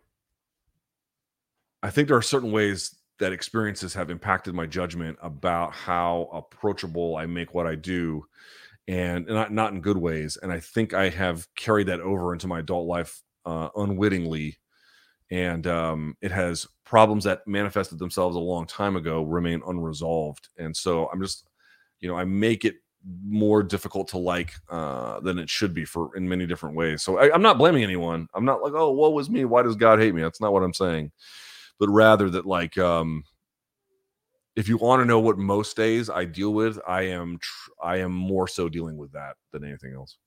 I think there are certain ways that experiences have impacted my judgment about how approachable I make what I do and not not in good ways and I think I have carried that over into my adult life uh, unwittingly and um, it has problems that manifested themselves a long time ago remain unresolved and so I'm just you know I make it more difficult to like uh, than it should be for in many different ways. So I, am not blaming anyone. I'm not like, oh, what was me? Why does God hate me? That's not what I'm saying but rather that like um if you want to know what most days I deal with, I am tr- I am more so dealing with that than anything else.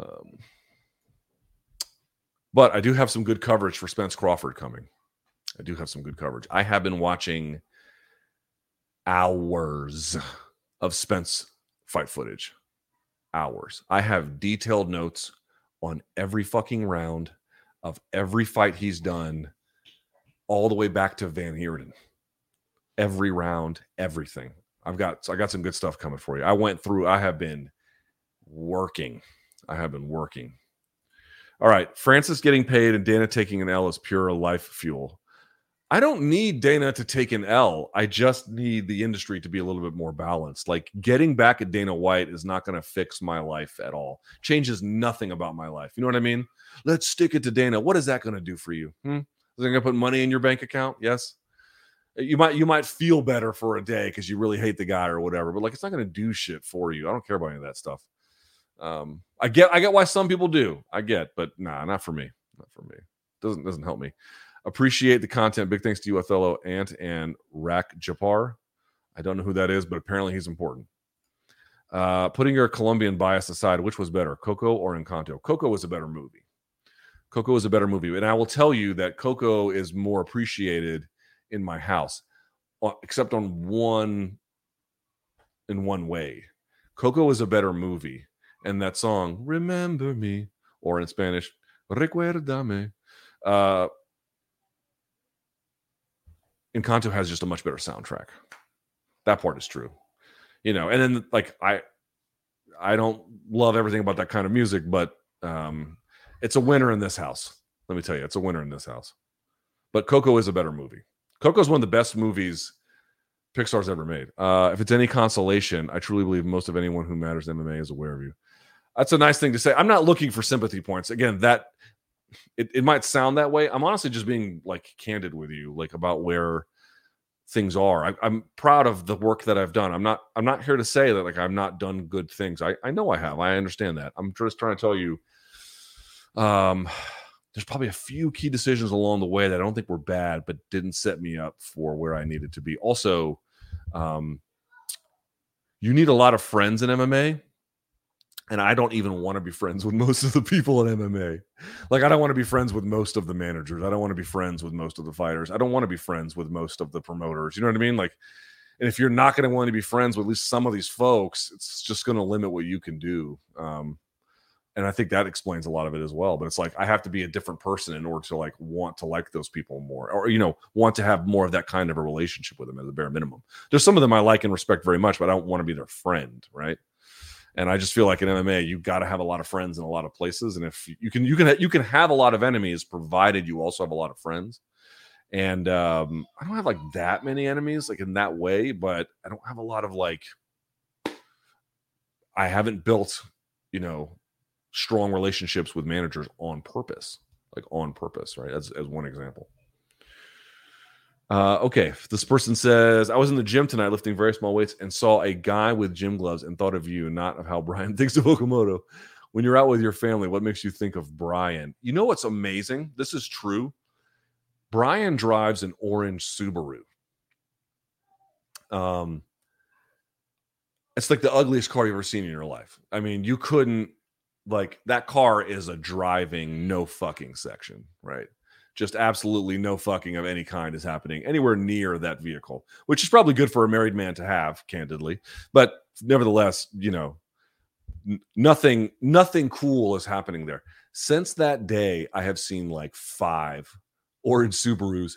Um, but I do have some good coverage for Spence Crawford coming. I do have some good coverage. I have been watching hours of Spence fight footage. Hours. I have detailed notes on every fucking round of every fight he's done all the way back to Van Heerden. Every round, everything. I've got I got some good stuff coming for you. I went through, I have been working. I have been working. All right. Francis getting paid and Dana taking an L is pure life fuel. I don't need Dana to take an L. I just need the industry to be a little bit more balanced. Like getting back at Dana White is not going to fix my life at all. Changes nothing about my life. You know what I mean? Let's stick it to Dana. What is that going to do for you? Hmm? Is it going to put money in your bank account? Yes. You might you might feel better for a day because you really hate the guy or whatever, but like it's not going to do shit for you. I don't care about any of that stuff. Um, I get I get why some people do. I get, but nah, not for me. Not for me. Doesn't doesn't help me. Appreciate the content. Big thanks to you, Othello, Ant, and Rack Japar. I don't know who that is, but apparently he's important. Uh, putting your Colombian bias aside, which was better, Coco or Encanto? Coco was a better movie. Coco is a better movie. And I will tell you that Coco is more appreciated in my house, uh, except on one in one way. Coco is a better movie. And that song, Remember Me, or in Spanish, Recuérdame, uh, Encanto has just a much better soundtrack. That part is true. You know, and then like I I don't love everything about that kind of music, but um it's a winner in this house. Let me tell you, it's a winner in this house. But Coco is a better movie. Coco is one of the best movies Pixar's ever made. Uh, if it's any consolation, I truly believe most of anyone who matters MMA is aware of you. That's a nice thing to say. I'm not looking for sympathy points. Again, that it, it might sound that way. I'm honestly just being like candid with you, like about where things are. I, am proud of the work that I've done. I'm not I'm not here to say that like I've not done good things. I, I know I have. I understand that. I'm just trying to tell you um, there's probably a few key decisions along the way that I don't think were bad, but didn't set me up for where I needed to be. Also, um, you need a lot of friends in MMA. And I don't even want to be friends with most of the people in MMA. Like, I don't want to be friends with most of the managers. I don't want to be friends with most of the fighters. I don't want to be friends with most of the promoters. You know what I mean? Like, and if you're not going to want to be friends with at least some of these folks, it's just going to limit what you can do. Um, and I think that explains a lot of it as well. But it's like I have to be a different person in order to like want to like those people more, or you know, want to have more of that kind of a relationship with them at the bare minimum. There's some of them I like and respect very much, but I don't want to be their friend, right? And I just feel like in MMA, you've got to have a lot of friends in a lot of places, and if you can, you can you can have a lot of enemies, provided you also have a lot of friends. And um, I don't have like that many enemies, like in that way, but I don't have a lot of like. I haven't built, you know, strong relationships with managers on purpose, like on purpose, right? As, as one example. Uh, okay, this person says, I was in the gym tonight lifting very small weights and saw a guy with gym gloves and thought of you, not of how Brian thinks of Okamoto. When you're out with your family, what makes you think of Brian? You know what's amazing? This is true. Brian drives an orange Subaru. Um, it's like the ugliest car you've ever seen in your life. I mean, you couldn't like that car is a driving no fucking section, right? Just absolutely no fucking of any kind is happening anywhere near that vehicle, which is probably good for a married man to have, candidly. But nevertheless, you know, n- nothing, nothing cool is happening there. Since that day, I have seen like five orange Subarus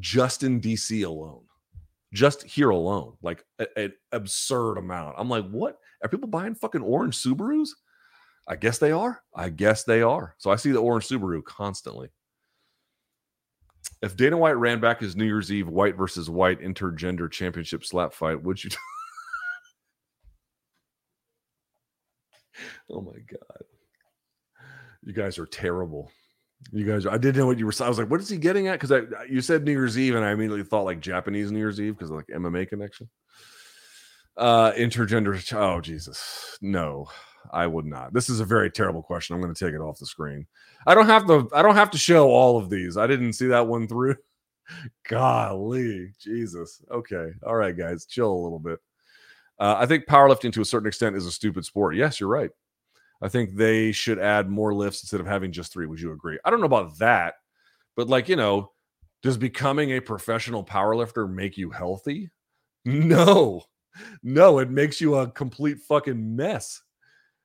just in DC alone, just here alone, like an absurd amount. I'm like, what are people buying fucking orange Subarus? I guess they are. I guess they are. So I see the orange Subaru constantly. If Dana White ran back his New Year's Eve white versus white intergender championship slap fight, would you? oh my god, you guys are terrible. You guys, I didn't know what you were. I was like, what is he getting at? Because I you said New Year's Eve, and I immediately thought like Japanese New Year's Eve because like MMA connection. Uh, intergender. Oh Jesus, no. I would not. This is a very terrible question. I'm going to take it off the screen. I don't have to. I don't have to show all of these. I didn't see that one through. Golly, Jesus. Okay, all right, guys, chill a little bit. Uh, I think powerlifting to a certain extent is a stupid sport. Yes, you're right. I think they should add more lifts instead of having just three. Would you agree? I don't know about that, but like you know, does becoming a professional powerlifter make you healthy? No, no, it makes you a complete fucking mess.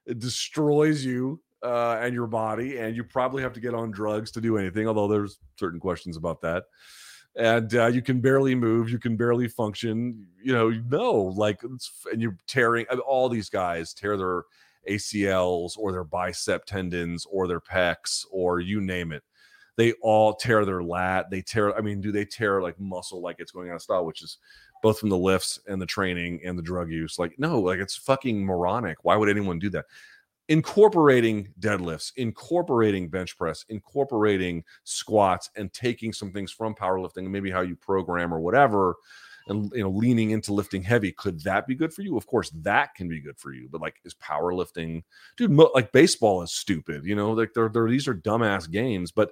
It destroys you uh, and your body, and you probably have to get on drugs to do anything. Although there's certain questions about that. And uh, you can barely move, you can barely function. You know, no, like, and you're tearing. All these guys tear their ACLs or their bicep tendons or their pecs or you name it. They all tear their lat. They tear. I mean, do they tear like muscle like it's going out of style, which is both from the lifts and the training and the drug use. Like, no, like it's fucking moronic. Why would anyone do that? Incorporating deadlifts, incorporating bench press, incorporating squats, and taking some things from powerlifting and maybe how you program or whatever, and you know, leaning into lifting heavy. Could that be good for you? Of course, that can be good for you. But like, is powerlifting, dude? Mo- like baseball is stupid. You know, like they're, they're these are dumbass games, but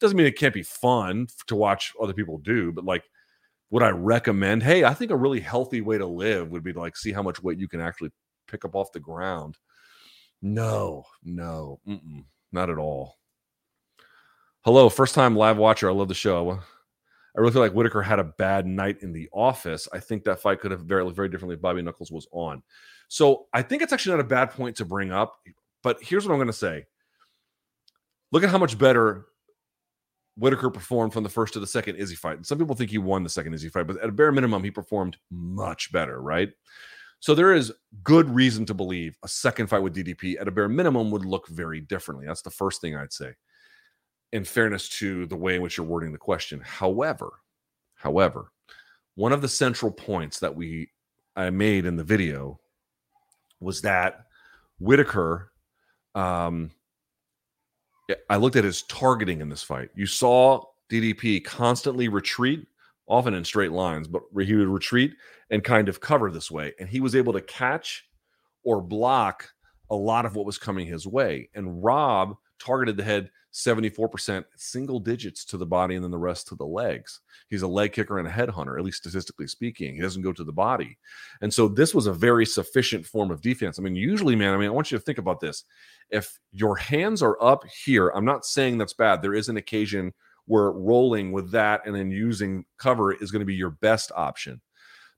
doesn't mean it can't be fun to watch other people do. But like would I recommend? Hey, I think a really healthy way to live would be to like see how much weight you can actually pick up off the ground. No, no, not at all. Hello, first time live watcher. I love the show. I really feel like Whittaker had a bad night in the office. I think that fight could have very very differently if Bobby Knuckles was on. So I think it's actually not a bad point to bring up. But here's what I'm going to say. Look at how much better Whittaker performed from the first to the second Izzy fight. And some people think he won the second Izzy fight, but at a bare minimum, he performed much better, right? So there is good reason to believe a second fight with DDP at a bare minimum would look very differently. That's the first thing I'd say. In fairness to the way in which you're wording the question. However, however, one of the central points that we I made in the video was that Whittaker um, I looked at his targeting in this fight. You saw DDP constantly retreat, often in straight lines, but he would retreat and kind of cover this way. And he was able to catch or block a lot of what was coming his way. And Rob targeted the head 74% single digits to the body and then the rest to the legs. He's a leg kicker and a head hunter, at least statistically speaking. He doesn't go to the body. And so this was a very sufficient form of defense. I mean, usually, man, I mean, I want you to think about this. If your hands are up here, I'm not saying that's bad. There is an occasion where rolling with that and then using cover is going to be your best option.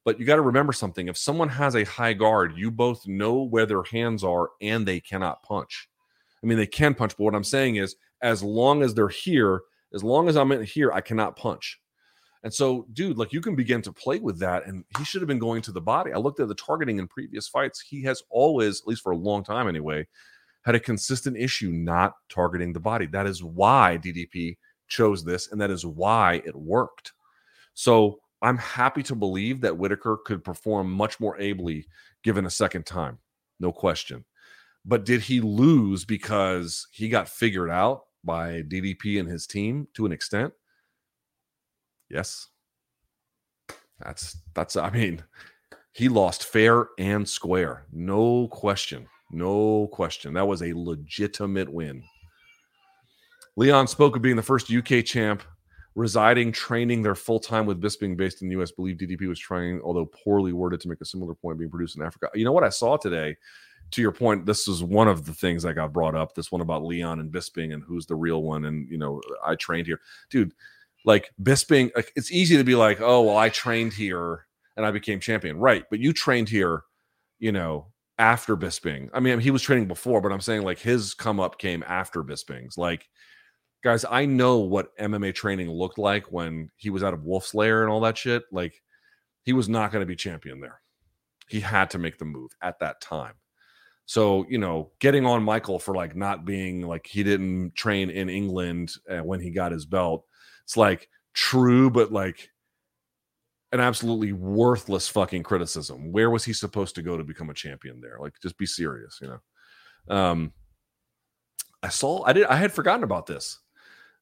But you got to remember something. If someone has a high guard, you both know where their hands are and they cannot punch. I mean, they can punch, but what I'm saying is as long as they're here, as long as I'm in here, I cannot punch. And so, dude, like you can begin to play with that. And he should have been going to the body. I looked at the targeting in previous fights. He has always, at least for a long time anyway, had a consistent issue not targeting the body. That is why DDP chose this, and that is why it worked. So I'm happy to believe that Whittaker could perform much more ably given a second time. No question. But did he lose because he got figured out? by DDP and his team to an extent. Yes. That's that's I mean, he lost fair and square. No question. No question. That was a legitimate win. Leon spoke of being the first UK champ residing, training there full time with Bisping based in the US. Believe DDP was trying, although poorly worded, to make a similar point being produced in Africa. You know what I saw today? to your point, this is one of the things that got brought up. This one about Leon and Bisping and who's the real one. And you know, I trained here, dude. Like Bisping, it's easy to be like, oh well, I trained here and I became champion, right? But you trained here, you know, after Bisping. I mean, he was training before, but I'm saying like his come up came after Bisping's. Like, guys, I know what MMA training looked like when he was out of Wolf's Lair and all that shit. Like, he was not going to be champion there. He had to make the move at that time. So, you know, getting on Michael for like not being like he didn't train in England uh, when he got his belt, it's like true, but like an absolutely worthless fucking criticism. Where was he supposed to go to become a champion there? Like, just be serious, you know. Um, I saw, I did, I had forgotten about this.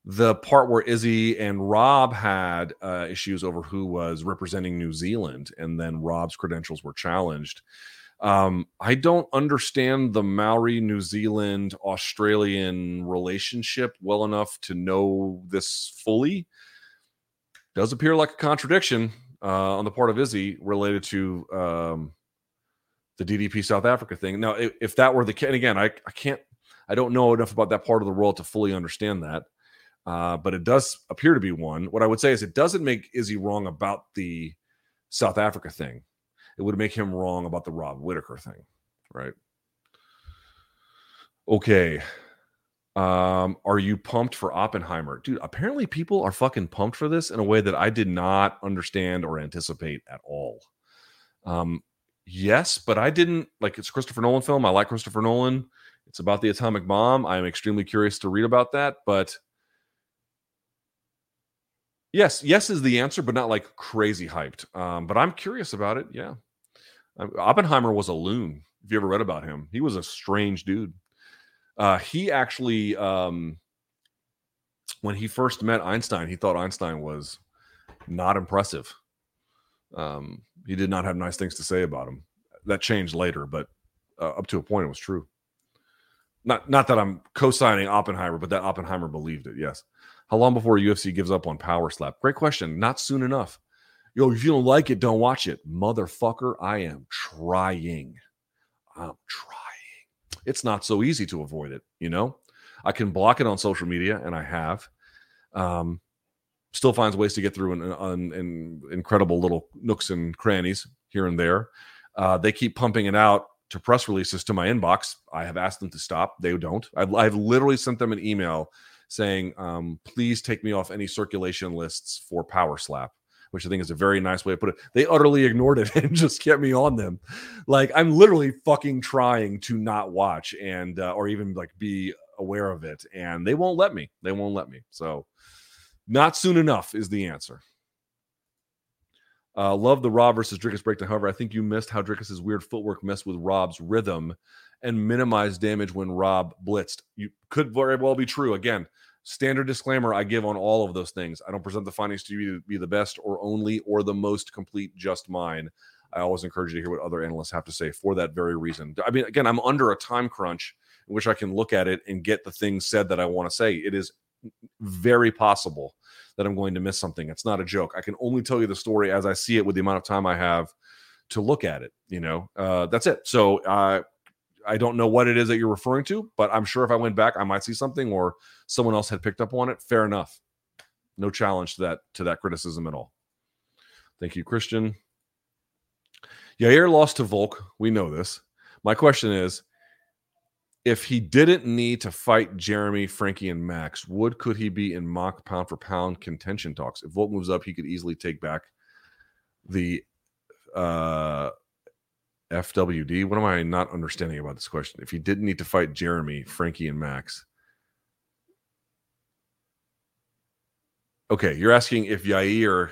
The part where Izzy and Rob had uh, issues over who was representing New Zealand, and then Rob's credentials were challenged um, I don't understand the Maori, New Zealand, Australian relationship well enough to know this fully. Does appear like a contradiction uh, on the part of Izzy related to um, the DDP South Africa thing. Now, if, if that were the case, again, I, I can't, I don't know enough about that part of the world to fully understand that. Uh, but it does appear to be one. What I would say is it doesn't make Izzy wrong about the South Africa thing it would make him wrong about the Rob Whittaker thing, right? Okay. Um, are you pumped for Oppenheimer? Dude, apparently people are fucking pumped for this in a way that I did not understand or anticipate at all. Um, yes, but I didn't like it's Christopher Nolan film. I like Christopher Nolan. It's about the atomic bomb. I'm extremely curious to read about that, but yes, yes is the answer, but not like crazy hyped. Um, but I'm curious about it. Yeah. Oppenheimer was a loon. If you ever read about him, he was a strange dude. Uh, he actually, um, when he first met Einstein, he thought Einstein was not impressive. Um, he did not have nice things to say about him. That changed later, but uh, up to a point, it was true. Not, not that I'm co-signing Oppenheimer, but that Oppenheimer believed it. Yes. How long before UFC gives up on Power Slap? Great question. Not soon enough yo, if you don't like it, don't watch it. Motherfucker, I am trying. I'm trying. It's not so easy to avoid it, you know? I can block it on social media, and I have. Um, still finds ways to get through in, in, in incredible little nooks and crannies here and there. Uh, they keep pumping it out to press releases to my inbox. I have asked them to stop. They don't. I've, I've literally sent them an email saying, um, please take me off any circulation lists for Power Slap which I think is a very nice way to put it. They utterly ignored it and just kept me on them. Like I'm literally fucking trying to not watch and uh, or even like be aware of it, and they won't let me. They won't let me. So not soon enough is the answer. Uh, love the Rob versus Dricus breakdown. However, I think you missed how Dricus's weird footwork messed with Rob's rhythm and minimized damage when Rob blitzed. You could very well be true. Again, Standard disclaimer I give on all of those things. I don't present the findings to you to be the best or only or the most complete, just mine. I always encourage you to hear what other analysts have to say for that very reason. I mean, again, I'm under a time crunch in which I can look at it and get the things said that I want to say. It is very possible that I'm going to miss something. It's not a joke. I can only tell you the story as I see it with the amount of time I have to look at it. You know, uh, that's it. So uh, I don't know what it is that you're referring to, but I'm sure if I went back, I might see something or someone else had picked up on it. Fair enough. No challenge to that to that criticism at all. Thank you, Christian. Yair lost to Volk. We know this. My question is if he didn't need to fight Jeremy, Frankie, and Max, would could he be in mock pound for pound contention talks? If Volk moves up, he could easily take back the uh, FWD. What am I not understanding about this question? If he didn't need to fight Jeremy, Frankie, and Max. Okay, you're asking if Yair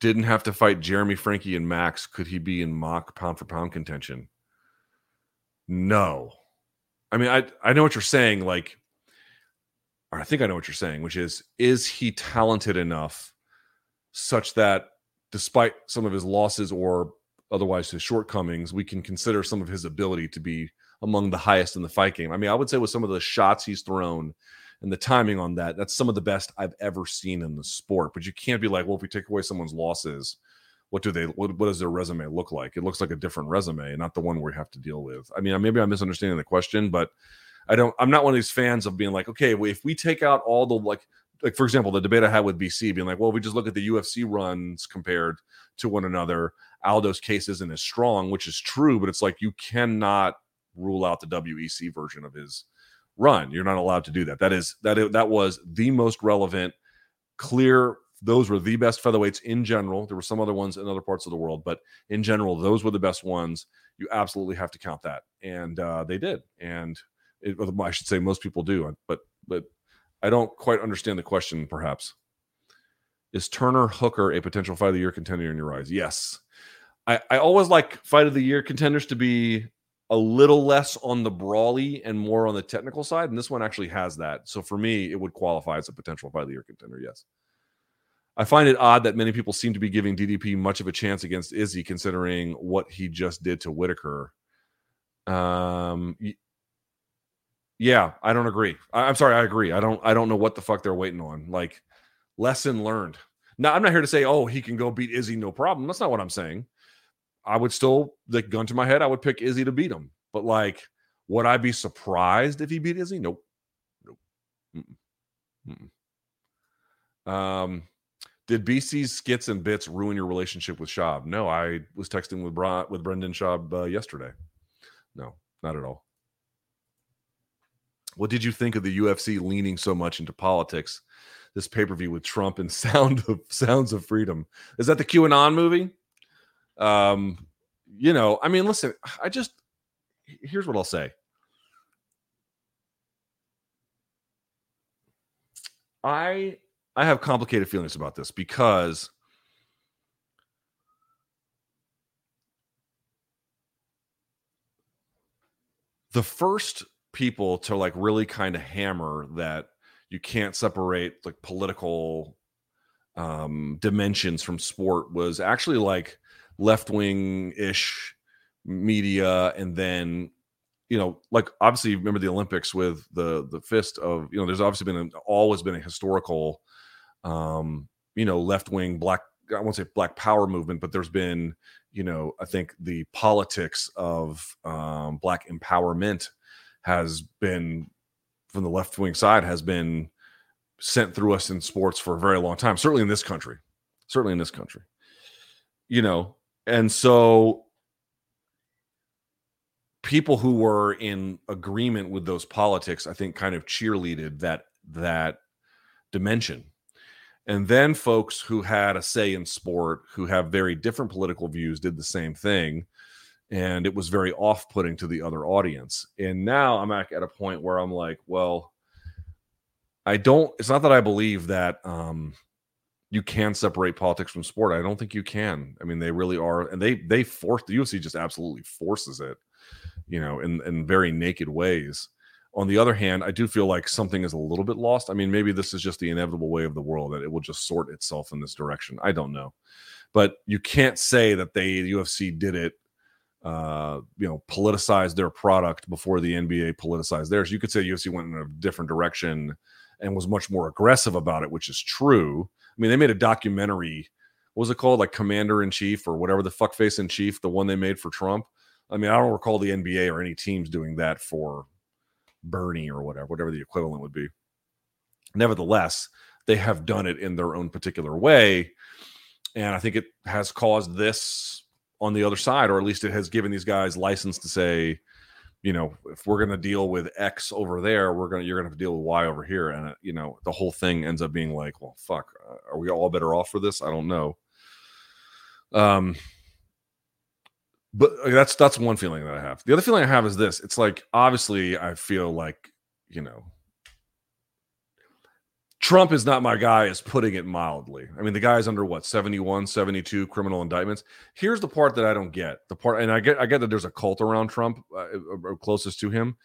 didn't have to fight Jeremy, Frankie, and Max, could he be in mock pound for pound contention? No. I mean, I I know what you're saying, like, I think I know what you're saying, which is, is he talented enough such that despite some of his losses or otherwise his shortcomings, we can consider some of his ability to be among the highest in the fight game. I mean, I would say with some of the shots he's thrown and the timing on that, that's some of the best I've ever seen in the sport. But you can't be like, well, if we take away someone's losses, what do they what, what does their resume look like? It looks like a different resume, not the one we have to deal with. I mean, maybe I'm misunderstanding the question, but I don't I'm not one of these fans of being like, okay, if we take out all the like like for example, the debate I had with BC being like, well, we just look at the UFC runs compared to one another. Aldo's case isn't as strong, which is true, but it's like you cannot rule out the WEC version of his run. You're not allowed to do that. That is that that was the most relevant, clear. Those were the best featherweights in general. There were some other ones in other parts of the world, but in general, those were the best ones. You absolutely have to count that, and uh, they did. And it, I should say most people do, but but I don't quite understand the question. Perhaps is Turner Hooker a potential fight of the year contender in your eyes? Yes. I, I always like fight of the year contenders to be a little less on the brawly and more on the technical side. And this one actually has that. So for me, it would qualify as a potential fight of the year contender. Yes. I find it odd that many people seem to be giving DDP much of a chance against Izzy, considering what he just did to Whittaker. Um, yeah, I don't agree. I, am sorry, I agree. I don't. I don't know what the fuck they're waiting on. Like, lesson learned. Now, I'm not here to say, oh, he can go beat Izzy, no problem. That's not what I'm saying. I would still, the gun to my head, I would pick Izzy to beat him. But like, would I be surprised if he beat Izzy? Nope. Nope. Mm-mm. Mm-mm. Um, did BC's skits and bits ruin your relationship with Schaub? No, I was texting with Bra- with Brendan Schaub uh, yesterday. No, not at all. What did you think of the UFC leaning so much into politics? This pay per view with Trump and Sound of Sounds of Freedom. Is that the QAnon movie? Um, you know, I mean, listen, I just here's what I'll say. I I have complicated feelings about this because the first people to like really kind of hammer that you can't separate like political um dimensions from sport was actually like left wing ish media, and then you know, like obviously, remember the Olympics with the the fist of you know. There's obviously been an, always been a historical, um, you know, left wing black. I won't say black power movement, but there's been, you know, I think the politics of um, black empowerment has been from the left wing side has been sent through us in sports for a very long time. Certainly in this country, certainly in this country, you know, and so people who were in agreement with those politics, I think, kind of cheerleaded that that dimension. And then folks who had a say in sport, who have very different political views, did the same thing. And it was very off putting to the other audience. And now I'm at a point where I'm like, well, I don't, it's not that I believe that um, you can separate politics from sport. I don't think you can. I mean, they really are, and they they force the UFC just absolutely forces it, you know, in in very naked ways. On the other hand, I do feel like something is a little bit lost. I mean, maybe this is just the inevitable way of the world that it will just sort itself in this direction. I don't know, but you can't say that they the UFC did it uh, you know, politicized their product before the NBA politicized theirs. You could say UFC went in a different direction and was much more aggressive about it, which is true. I mean, they made a documentary. What was it called? Like Commander in Chief or whatever the fuck face in chief, the one they made for Trump. I mean, I don't recall the NBA or any teams doing that for Bernie or whatever, whatever the equivalent would be. Nevertheless, they have done it in their own particular way. And I think it has caused this on the other side, or at least it has given these guys license to say, you know, if we're going to deal with X over there, we're going to you're going to have to deal with Y over here, and uh, you know, the whole thing ends up being like, well, fuck, uh, are we all better off for this? I don't know. Um, but uh, that's that's one feeling that I have. The other feeling I have is this: it's like obviously I feel like you know Trump is not my guy, is putting it mildly. I mean, the guy's under what 71, 72 criminal indictments. Here's the part that I don't get. The part, and I get, I get that there's a cult around Trump, uh, uh, uh, closest to him,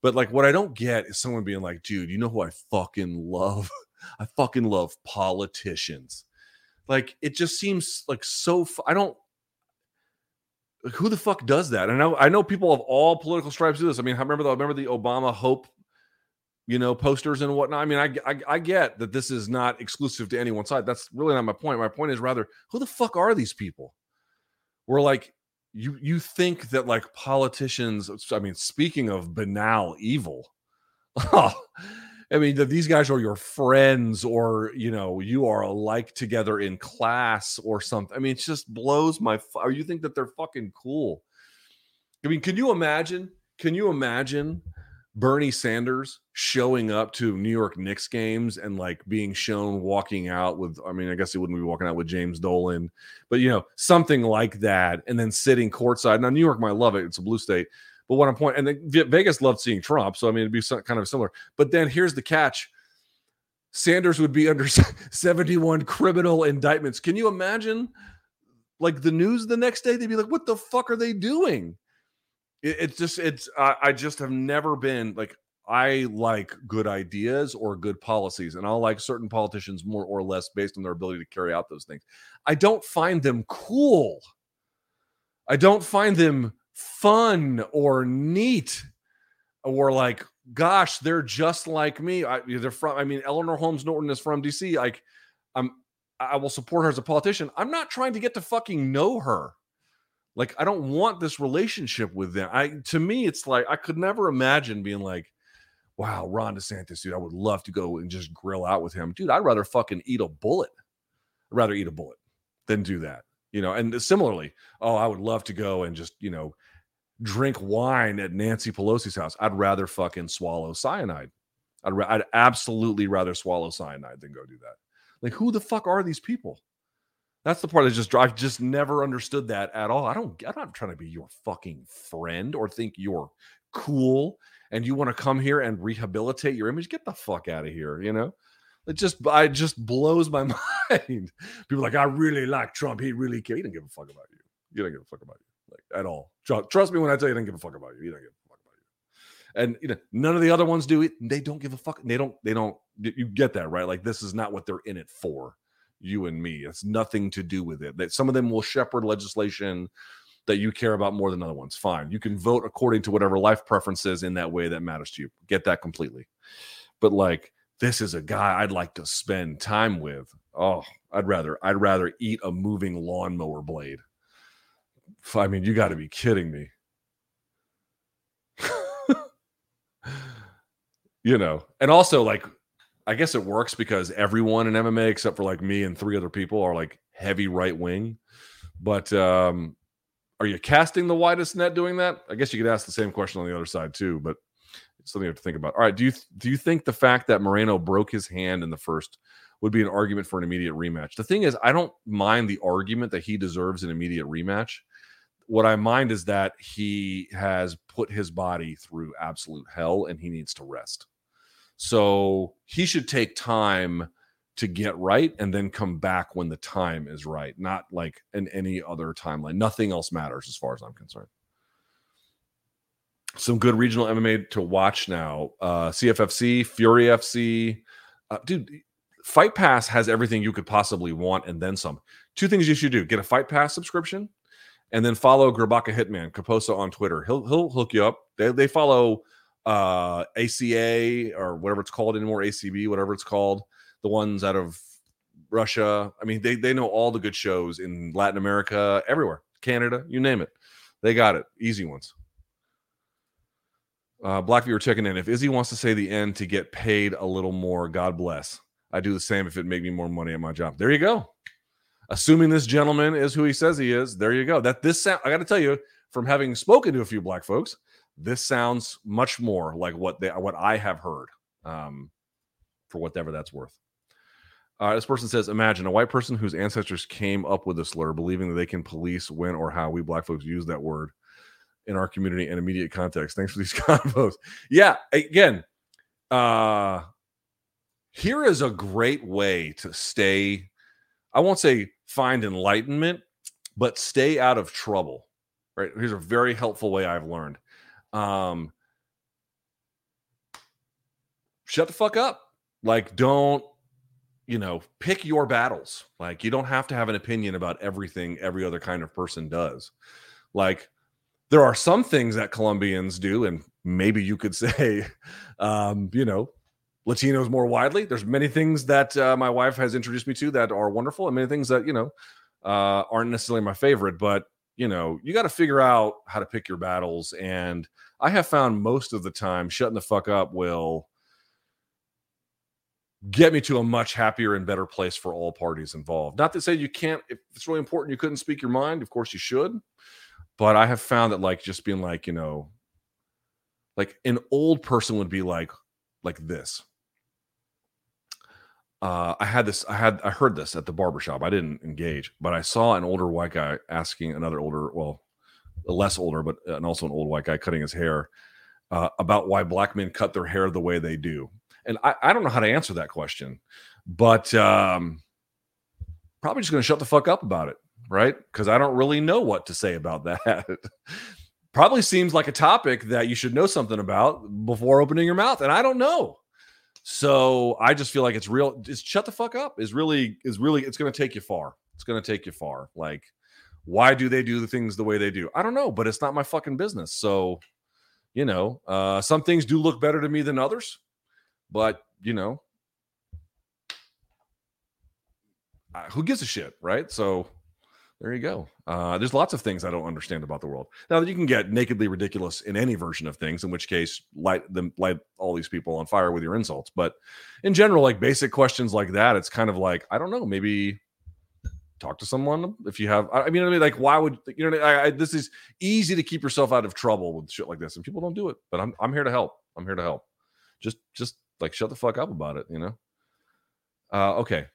but like what I don't get is someone being like, dude, you know who I fucking love? I fucking love politicians. Like it just seems like so. I don't. Like, who the fuck does that? And I know I know people of all political stripes do this. I mean, I remember the I remember the Obama Hope you know, posters and whatnot. I mean, I, I, I get that this is not exclusive to any one side. That's really not my point. My point is rather, who the fuck are these people? We're like, you you think that like politicians? I mean, speaking of banal evil, I mean that these guys are your friends, or you know, you are alike together in class or something. I mean, it just blows my. Or you think that they're fucking cool? I mean, can you imagine? Can you imagine? Bernie Sanders showing up to New York Knicks games and like being shown walking out with, I mean, I guess he wouldn't be walking out with James Dolan, but you know, something like that, and then sitting courtside. Now, New York might love it; it's a blue state. But what I'm pointing, and the, Vegas loved seeing Trump, so I mean, it'd be kind of similar. But then here's the catch: Sanders would be under 71 criminal indictments. Can you imagine? Like the news the next day, they'd be like, "What the fuck are they doing?" It, it's just it's I, I just have never been like I like good ideas or good policies, and I'll like certain politicians more or less based on their ability to carry out those things. I don't find them cool. I don't find them fun or neat or like, gosh, they're just like me. I, they're from. I mean, Eleanor Holmes Norton is from DC. Like, I'm. I will support her as a politician. I'm not trying to get to fucking know her. Like I don't want this relationship with them. I to me, it's like I could never imagine being like, wow, Ron DeSantis, dude, I would love to go and just grill out with him. Dude, I'd rather fucking eat a bullet. I'd rather eat a bullet than do that. You know, and similarly, oh, I would love to go and just, you know, drink wine at Nancy Pelosi's house. I'd rather fucking swallow cyanide. I'd, ra- I'd absolutely rather swallow cyanide than go do that. Like, who the fuck are these people? That's the part that just I've just never understood that at all. I don't I'm not trying to be your fucking friend or think you're cool and you want to come here and rehabilitate your image. Get the fuck out of here, you know? It just I just blows my mind. People like, I really like Trump. He really cares. He didn't give a fuck about you. You don't give a fuck about you. Like at all. Trust me when I tell you, he didn't give a fuck about you. You don't give a fuck about you. And you know, none of the other ones do it. They don't give a fuck. They don't, they don't, you get that, right? Like this is not what they're in it for you and me. It's nothing to do with it. That some of them will shepherd legislation that you care about more than other ones. Fine. You can vote according to whatever life preference is in that way that matters to you. Get that completely. But like this is a guy I'd like to spend time with. Oh, I'd rather I'd rather eat a moving lawnmower blade. I mean, you got to be kidding me. you know, and also like I guess it works because everyone in MMA except for like me and three other people are like heavy right wing. But um, are you casting the widest net doing that? I guess you could ask the same question on the other side too, but it's something you have to think about. All right, do you do you think the fact that Moreno broke his hand in the first would be an argument for an immediate rematch? The thing is, I don't mind the argument that he deserves an immediate rematch. What I mind is that he has put his body through absolute hell and he needs to rest. So he should take time to get right and then come back when the time is right, not like in any other timeline. Nothing else matters as far as I'm concerned. Some good regional MMA to watch now. Uh, CFFC, Fury FC. Uh, dude, Fight Pass has everything you could possibly want and then some. Two things you should do get a Fight Pass subscription and then follow Grabaka Hitman Kaposa on Twitter. He'll he'll hook you up. They they follow uh ACA or whatever it's called anymore, ACB, whatever it's called, the ones out of Russia. I mean, they they know all the good shows in Latin America, everywhere, Canada, you name it. They got it. Easy ones. Uh, Blackviewer checking in. If Izzy wants to say the end to get paid a little more, God bless. I do the same if it make me more money at my job. There you go. Assuming this gentleman is who he says he is, there you go. That this sound. I got to tell you, from having spoken to a few black folks, this sounds much more like what they what I have heard. Um, for whatever that's worth. Uh, this person says, imagine a white person whose ancestors came up with a slur, believing that they can police when or how we black folks use that word in our community and immediate context. Thanks for these combos. Yeah, again, uh, here is a great way to stay. I won't say find enlightenment, but stay out of trouble. Right? Here's a very helpful way I've learned. Um, shut the fuck up. Like, don't you know, pick your battles. Like you don't have to have an opinion about everything every other kind of person does. Like there are some things that Colombians do, and maybe you could say, um, you know, Latinos more widely. There's many things that uh, my wife has introduced me to that are wonderful, and many things that you know uh, aren't necessarily my favorite. But you know, you got to figure out how to pick your battles. And I have found most of the time, shutting the fuck up will get me to a much happier and better place for all parties involved. Not to say you can't, if it's really important, you couldn't speak your mind. Of course, you should. But I have found that, like, just being like, you know, like an old person would be like, like this. Uh, I had this, I had, I heard this at the barbershop. I didn't engage, but I saw an older white guy asking another older, well, less older, but and also an old white guy cutting his hair uh, about why black men cut their hair the way they do and I, I don't know how to answer that question, but um, probably just going to shut the fuck up about it, right? Because I don't really know what to say about that. probably seems like a topic that you should know something about before opening your mouth, and I don't know. So I just feel like it's real. Just shut the fuck up. Is really is really. It's going to take you far. It's going to take you far. Like, why do they do the things the way they do? I don't know, but it's not my fucking business. So, you know, uh, some things do look better to me than others. But, you know, who gives a shit, right? So there you go. Uh, there's lots of things I don't understand about the world. Now that you can get nakedly ridiculous in any version of things, in which case light them light all these people on fire with your insults. But in general, like basic questions like that, it's kind of like I don't know, maybe talk to someone if you have. I mean, I mean, like why would you know? I, I, this is easy to keep yourself out of trouble with shit like this, and people don't do it. But I'm I'm here to help. I'm here to help. Just just like shut the fuck up about it, you know? Uh, okay.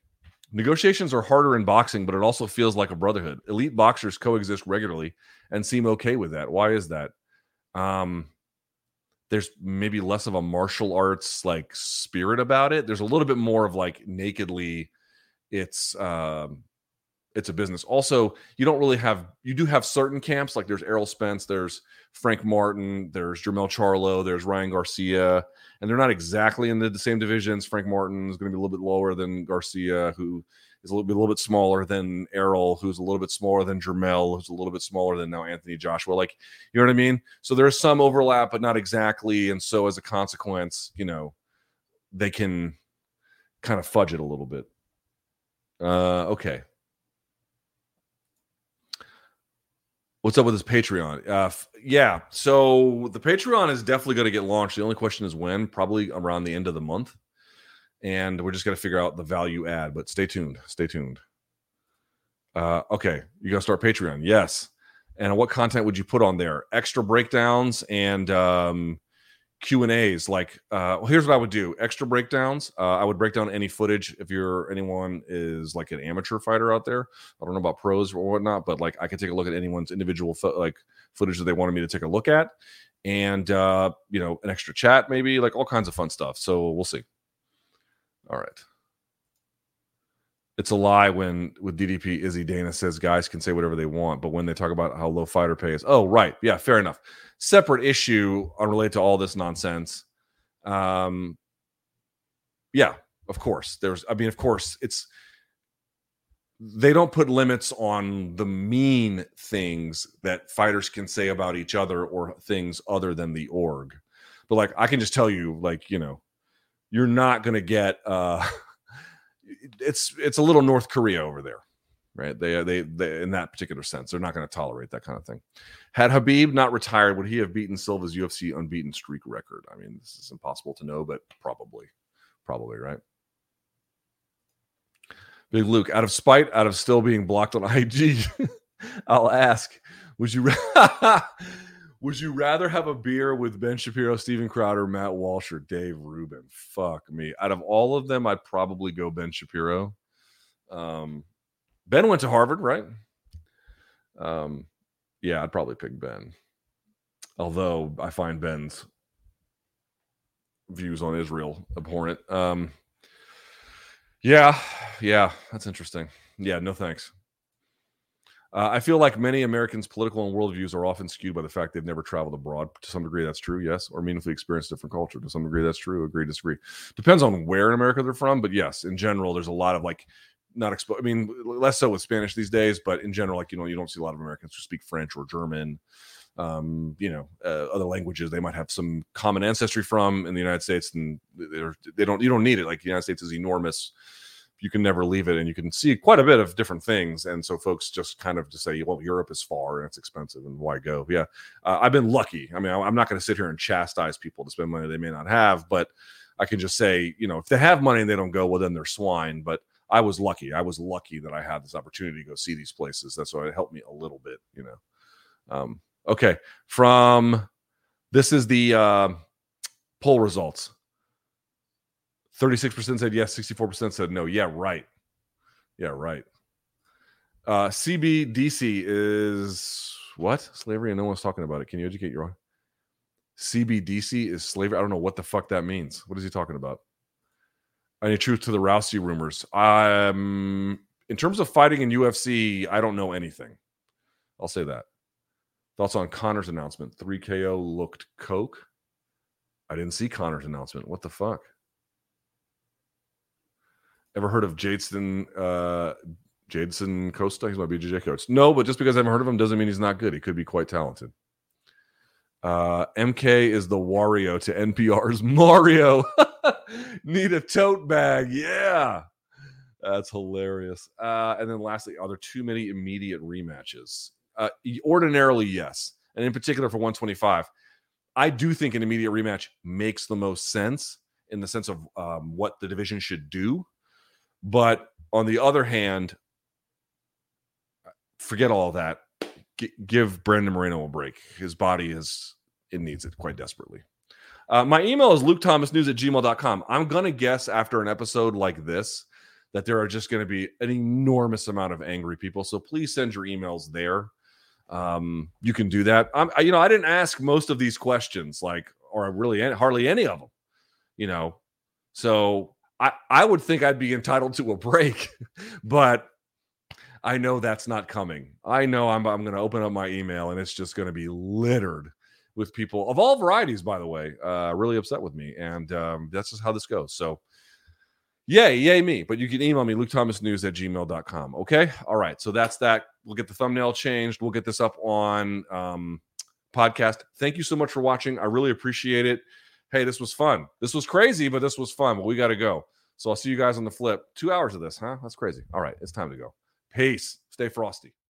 Negotiations are harder in boxing, but it also feels like a brotherhood. Elite boxers coexist regularly and seem okay with that. Why is that? Um, there's maybe less of a martial arts like spirit about it. There's a little bit more of like nakedly, it's um, it's a business. Also, you don't really have you do have certain camps like there's Errol Spence, there's Frank Martin, there's Jermell Charlo, there's Ryan Garcia, and they're not exactly in the, same divisions. Frank Martin is going to be a little bit lower than Garcia, who is a little bit a little bit smaller than Errol, who's a little bit smaller than Jermell, who's a little bit smaller than now Anthony Joshua. Like, you know what I mean? So there's some overlap, but not exactly. And so as a consequence, you know, they can kind of fudge it a little bit. Uh, okay. What's up with this Patreon? Uh, f- yeah, so the Patreon is definitely going to get launched. The only question is when, probably around the end of the month. And we're just going to figure out the value add, but stay tuned. Stay tuned. Uh, okay, you're going to start Patreon. Yes. And what content would you put on there? Extra breakdowns and um, Q and A's. Like, uh, well, here's what I would do: extra breakdowns. Uh, I would break down any footage if you're anyone is like an amateur fighter out there. I don't know about pros or whatnot, but like I could take a look at anyone's individual fo- like footage that they wanted me to take a look at, and uh, you know, an extra chat, maybe like all kinds of fun stuff. So we'll see. All right. It's a lie when with DDP Izzy Dana says guys can say whatever they want, but when they talk about how low fighter pay is, oh right, yeah, fair enough separate issue unrelated to all this nonsense. Um, yeah, of course. There's, I mean, of course, it's they don't put limits on the mean things that fighters can say about each other or things other than the org. But like I can just tell you, like, you know, you're not gonna get uh it's it's a little North Korea over there right? They, they, they, in that particular sense, they're not going to tolerate that kind of thing. Had Khabib not retired, would he have beaten Silva's UFC unbeaten streak record? I mean, this is impossible to know, but probably, probably, right? Big Luke, out of spite, out of still being blocked on IG, I'll ask: Would you would you rather have a beer with Ben Shapiro, Steven Crowder, Matt Walsh, or Dave Rubin? Fuck me. Out of all of them, I'd probably go Ben Shapiro. Um, Ben went to Harvard, right? Um, yeah, I'd probably pick Ben. Although I find Ben's views on Israel abhorrent. Um, yeah, yeah, that's interesting. Yeah, no thanks. Uh, I feel like many Americans' political and worldviews are often skewed by the fact they've never traveled abroad. To some degree, that's true, yes, or meaningfully experienced different culture. To some degree, that's true. Agree, disagree. Depends on where in America they're from, but yes, in general, there's a lot of like not exposed. I mean, less so with Spanish these days, but in general, like you know, you don't see a lot of Americans who speak French or German. Um, you know, uh, other languages they might have some common ancestry from in the United States, and they're they don't you don't need it. Like the United States is enormous. You can never leave it, and you can see quite a bit of different things. And so, folks just kind of just say, "Well, Europe is far and it's expensive, and why go?" Yeah, uh, I've been lucky. I mean, I'm not going to sit here and chastise people to spend money they may not have, but I can just say, you know, if they have money and they don't go, well, then they're swine. But I was lucky. I was lucky that I had this opportunity to go see these places. That's why it helped me a little bit, you know. Um, okay, from this is the uh, poll results. 36% said yes, 64% said no. Yeah, right. Yeah, right. Uh, CBDC is what? Slavery, and no one's talking about it. Can you educate your own? CBDC is slavery. I don't know what the fuck that means. What is he talking about? any truth to the Rousey rumors? Um, in terms of fighting in UFC, I don't know anything. I'll say that. Thoughts on Conor's announcement? 3KO looked coke. I didn't see Conor's announcement. What the fuck? Ever heard of Jadeson uh Jadeson Costa? He's my BJJ coach. No, but just because I haven't heard of him doesn't mean he's not good. He could be quite talented. Uh MK is the Wario to NPR's Mario. Need a tote bag. Yeah. That's hilarious. Uh, and then lastly, are there too many immediate rematches? Uh, ordinarily, yes. And in particular for 125, I do think an immediate rematch makes the most sense in the sense of um, what the division should do. But on the other hand, forget all that. G- give Brandon Moreno a break. His body is, it needs it quite desperately. Uh, my email is lukethomasnews at gmail.com. I'm going to guess after an episode like this that there are just going to be an enormous amount of angry people. So please send your emails there. Um, you can do that. I'm, I, you know, I didn't ask most of these questions, like, or really any, hardly any of them, you know. So I, I would think I'd be entitled to a break, but I know that's not coming. I know I'm, I'm going to open up my email and it's just going to be littered with people of all varieties, by the way, uh, really upset with me. And um, that's just how this goes. So, yay, yay me. But you can email me, lukethomasnews at gmail.com. Okay. All right. So that's that. We'll get the thumbnail changed. We'll get this up on um, podcast. Thank you so much for watching. I really appreciate it. Hey, this was fun. This was crazy, but this was fun. But we got to go. So I'll see you guys on the flip. Two hours of this, huh? That's crazy. All right. It's time to go. Peace. Stay frosty.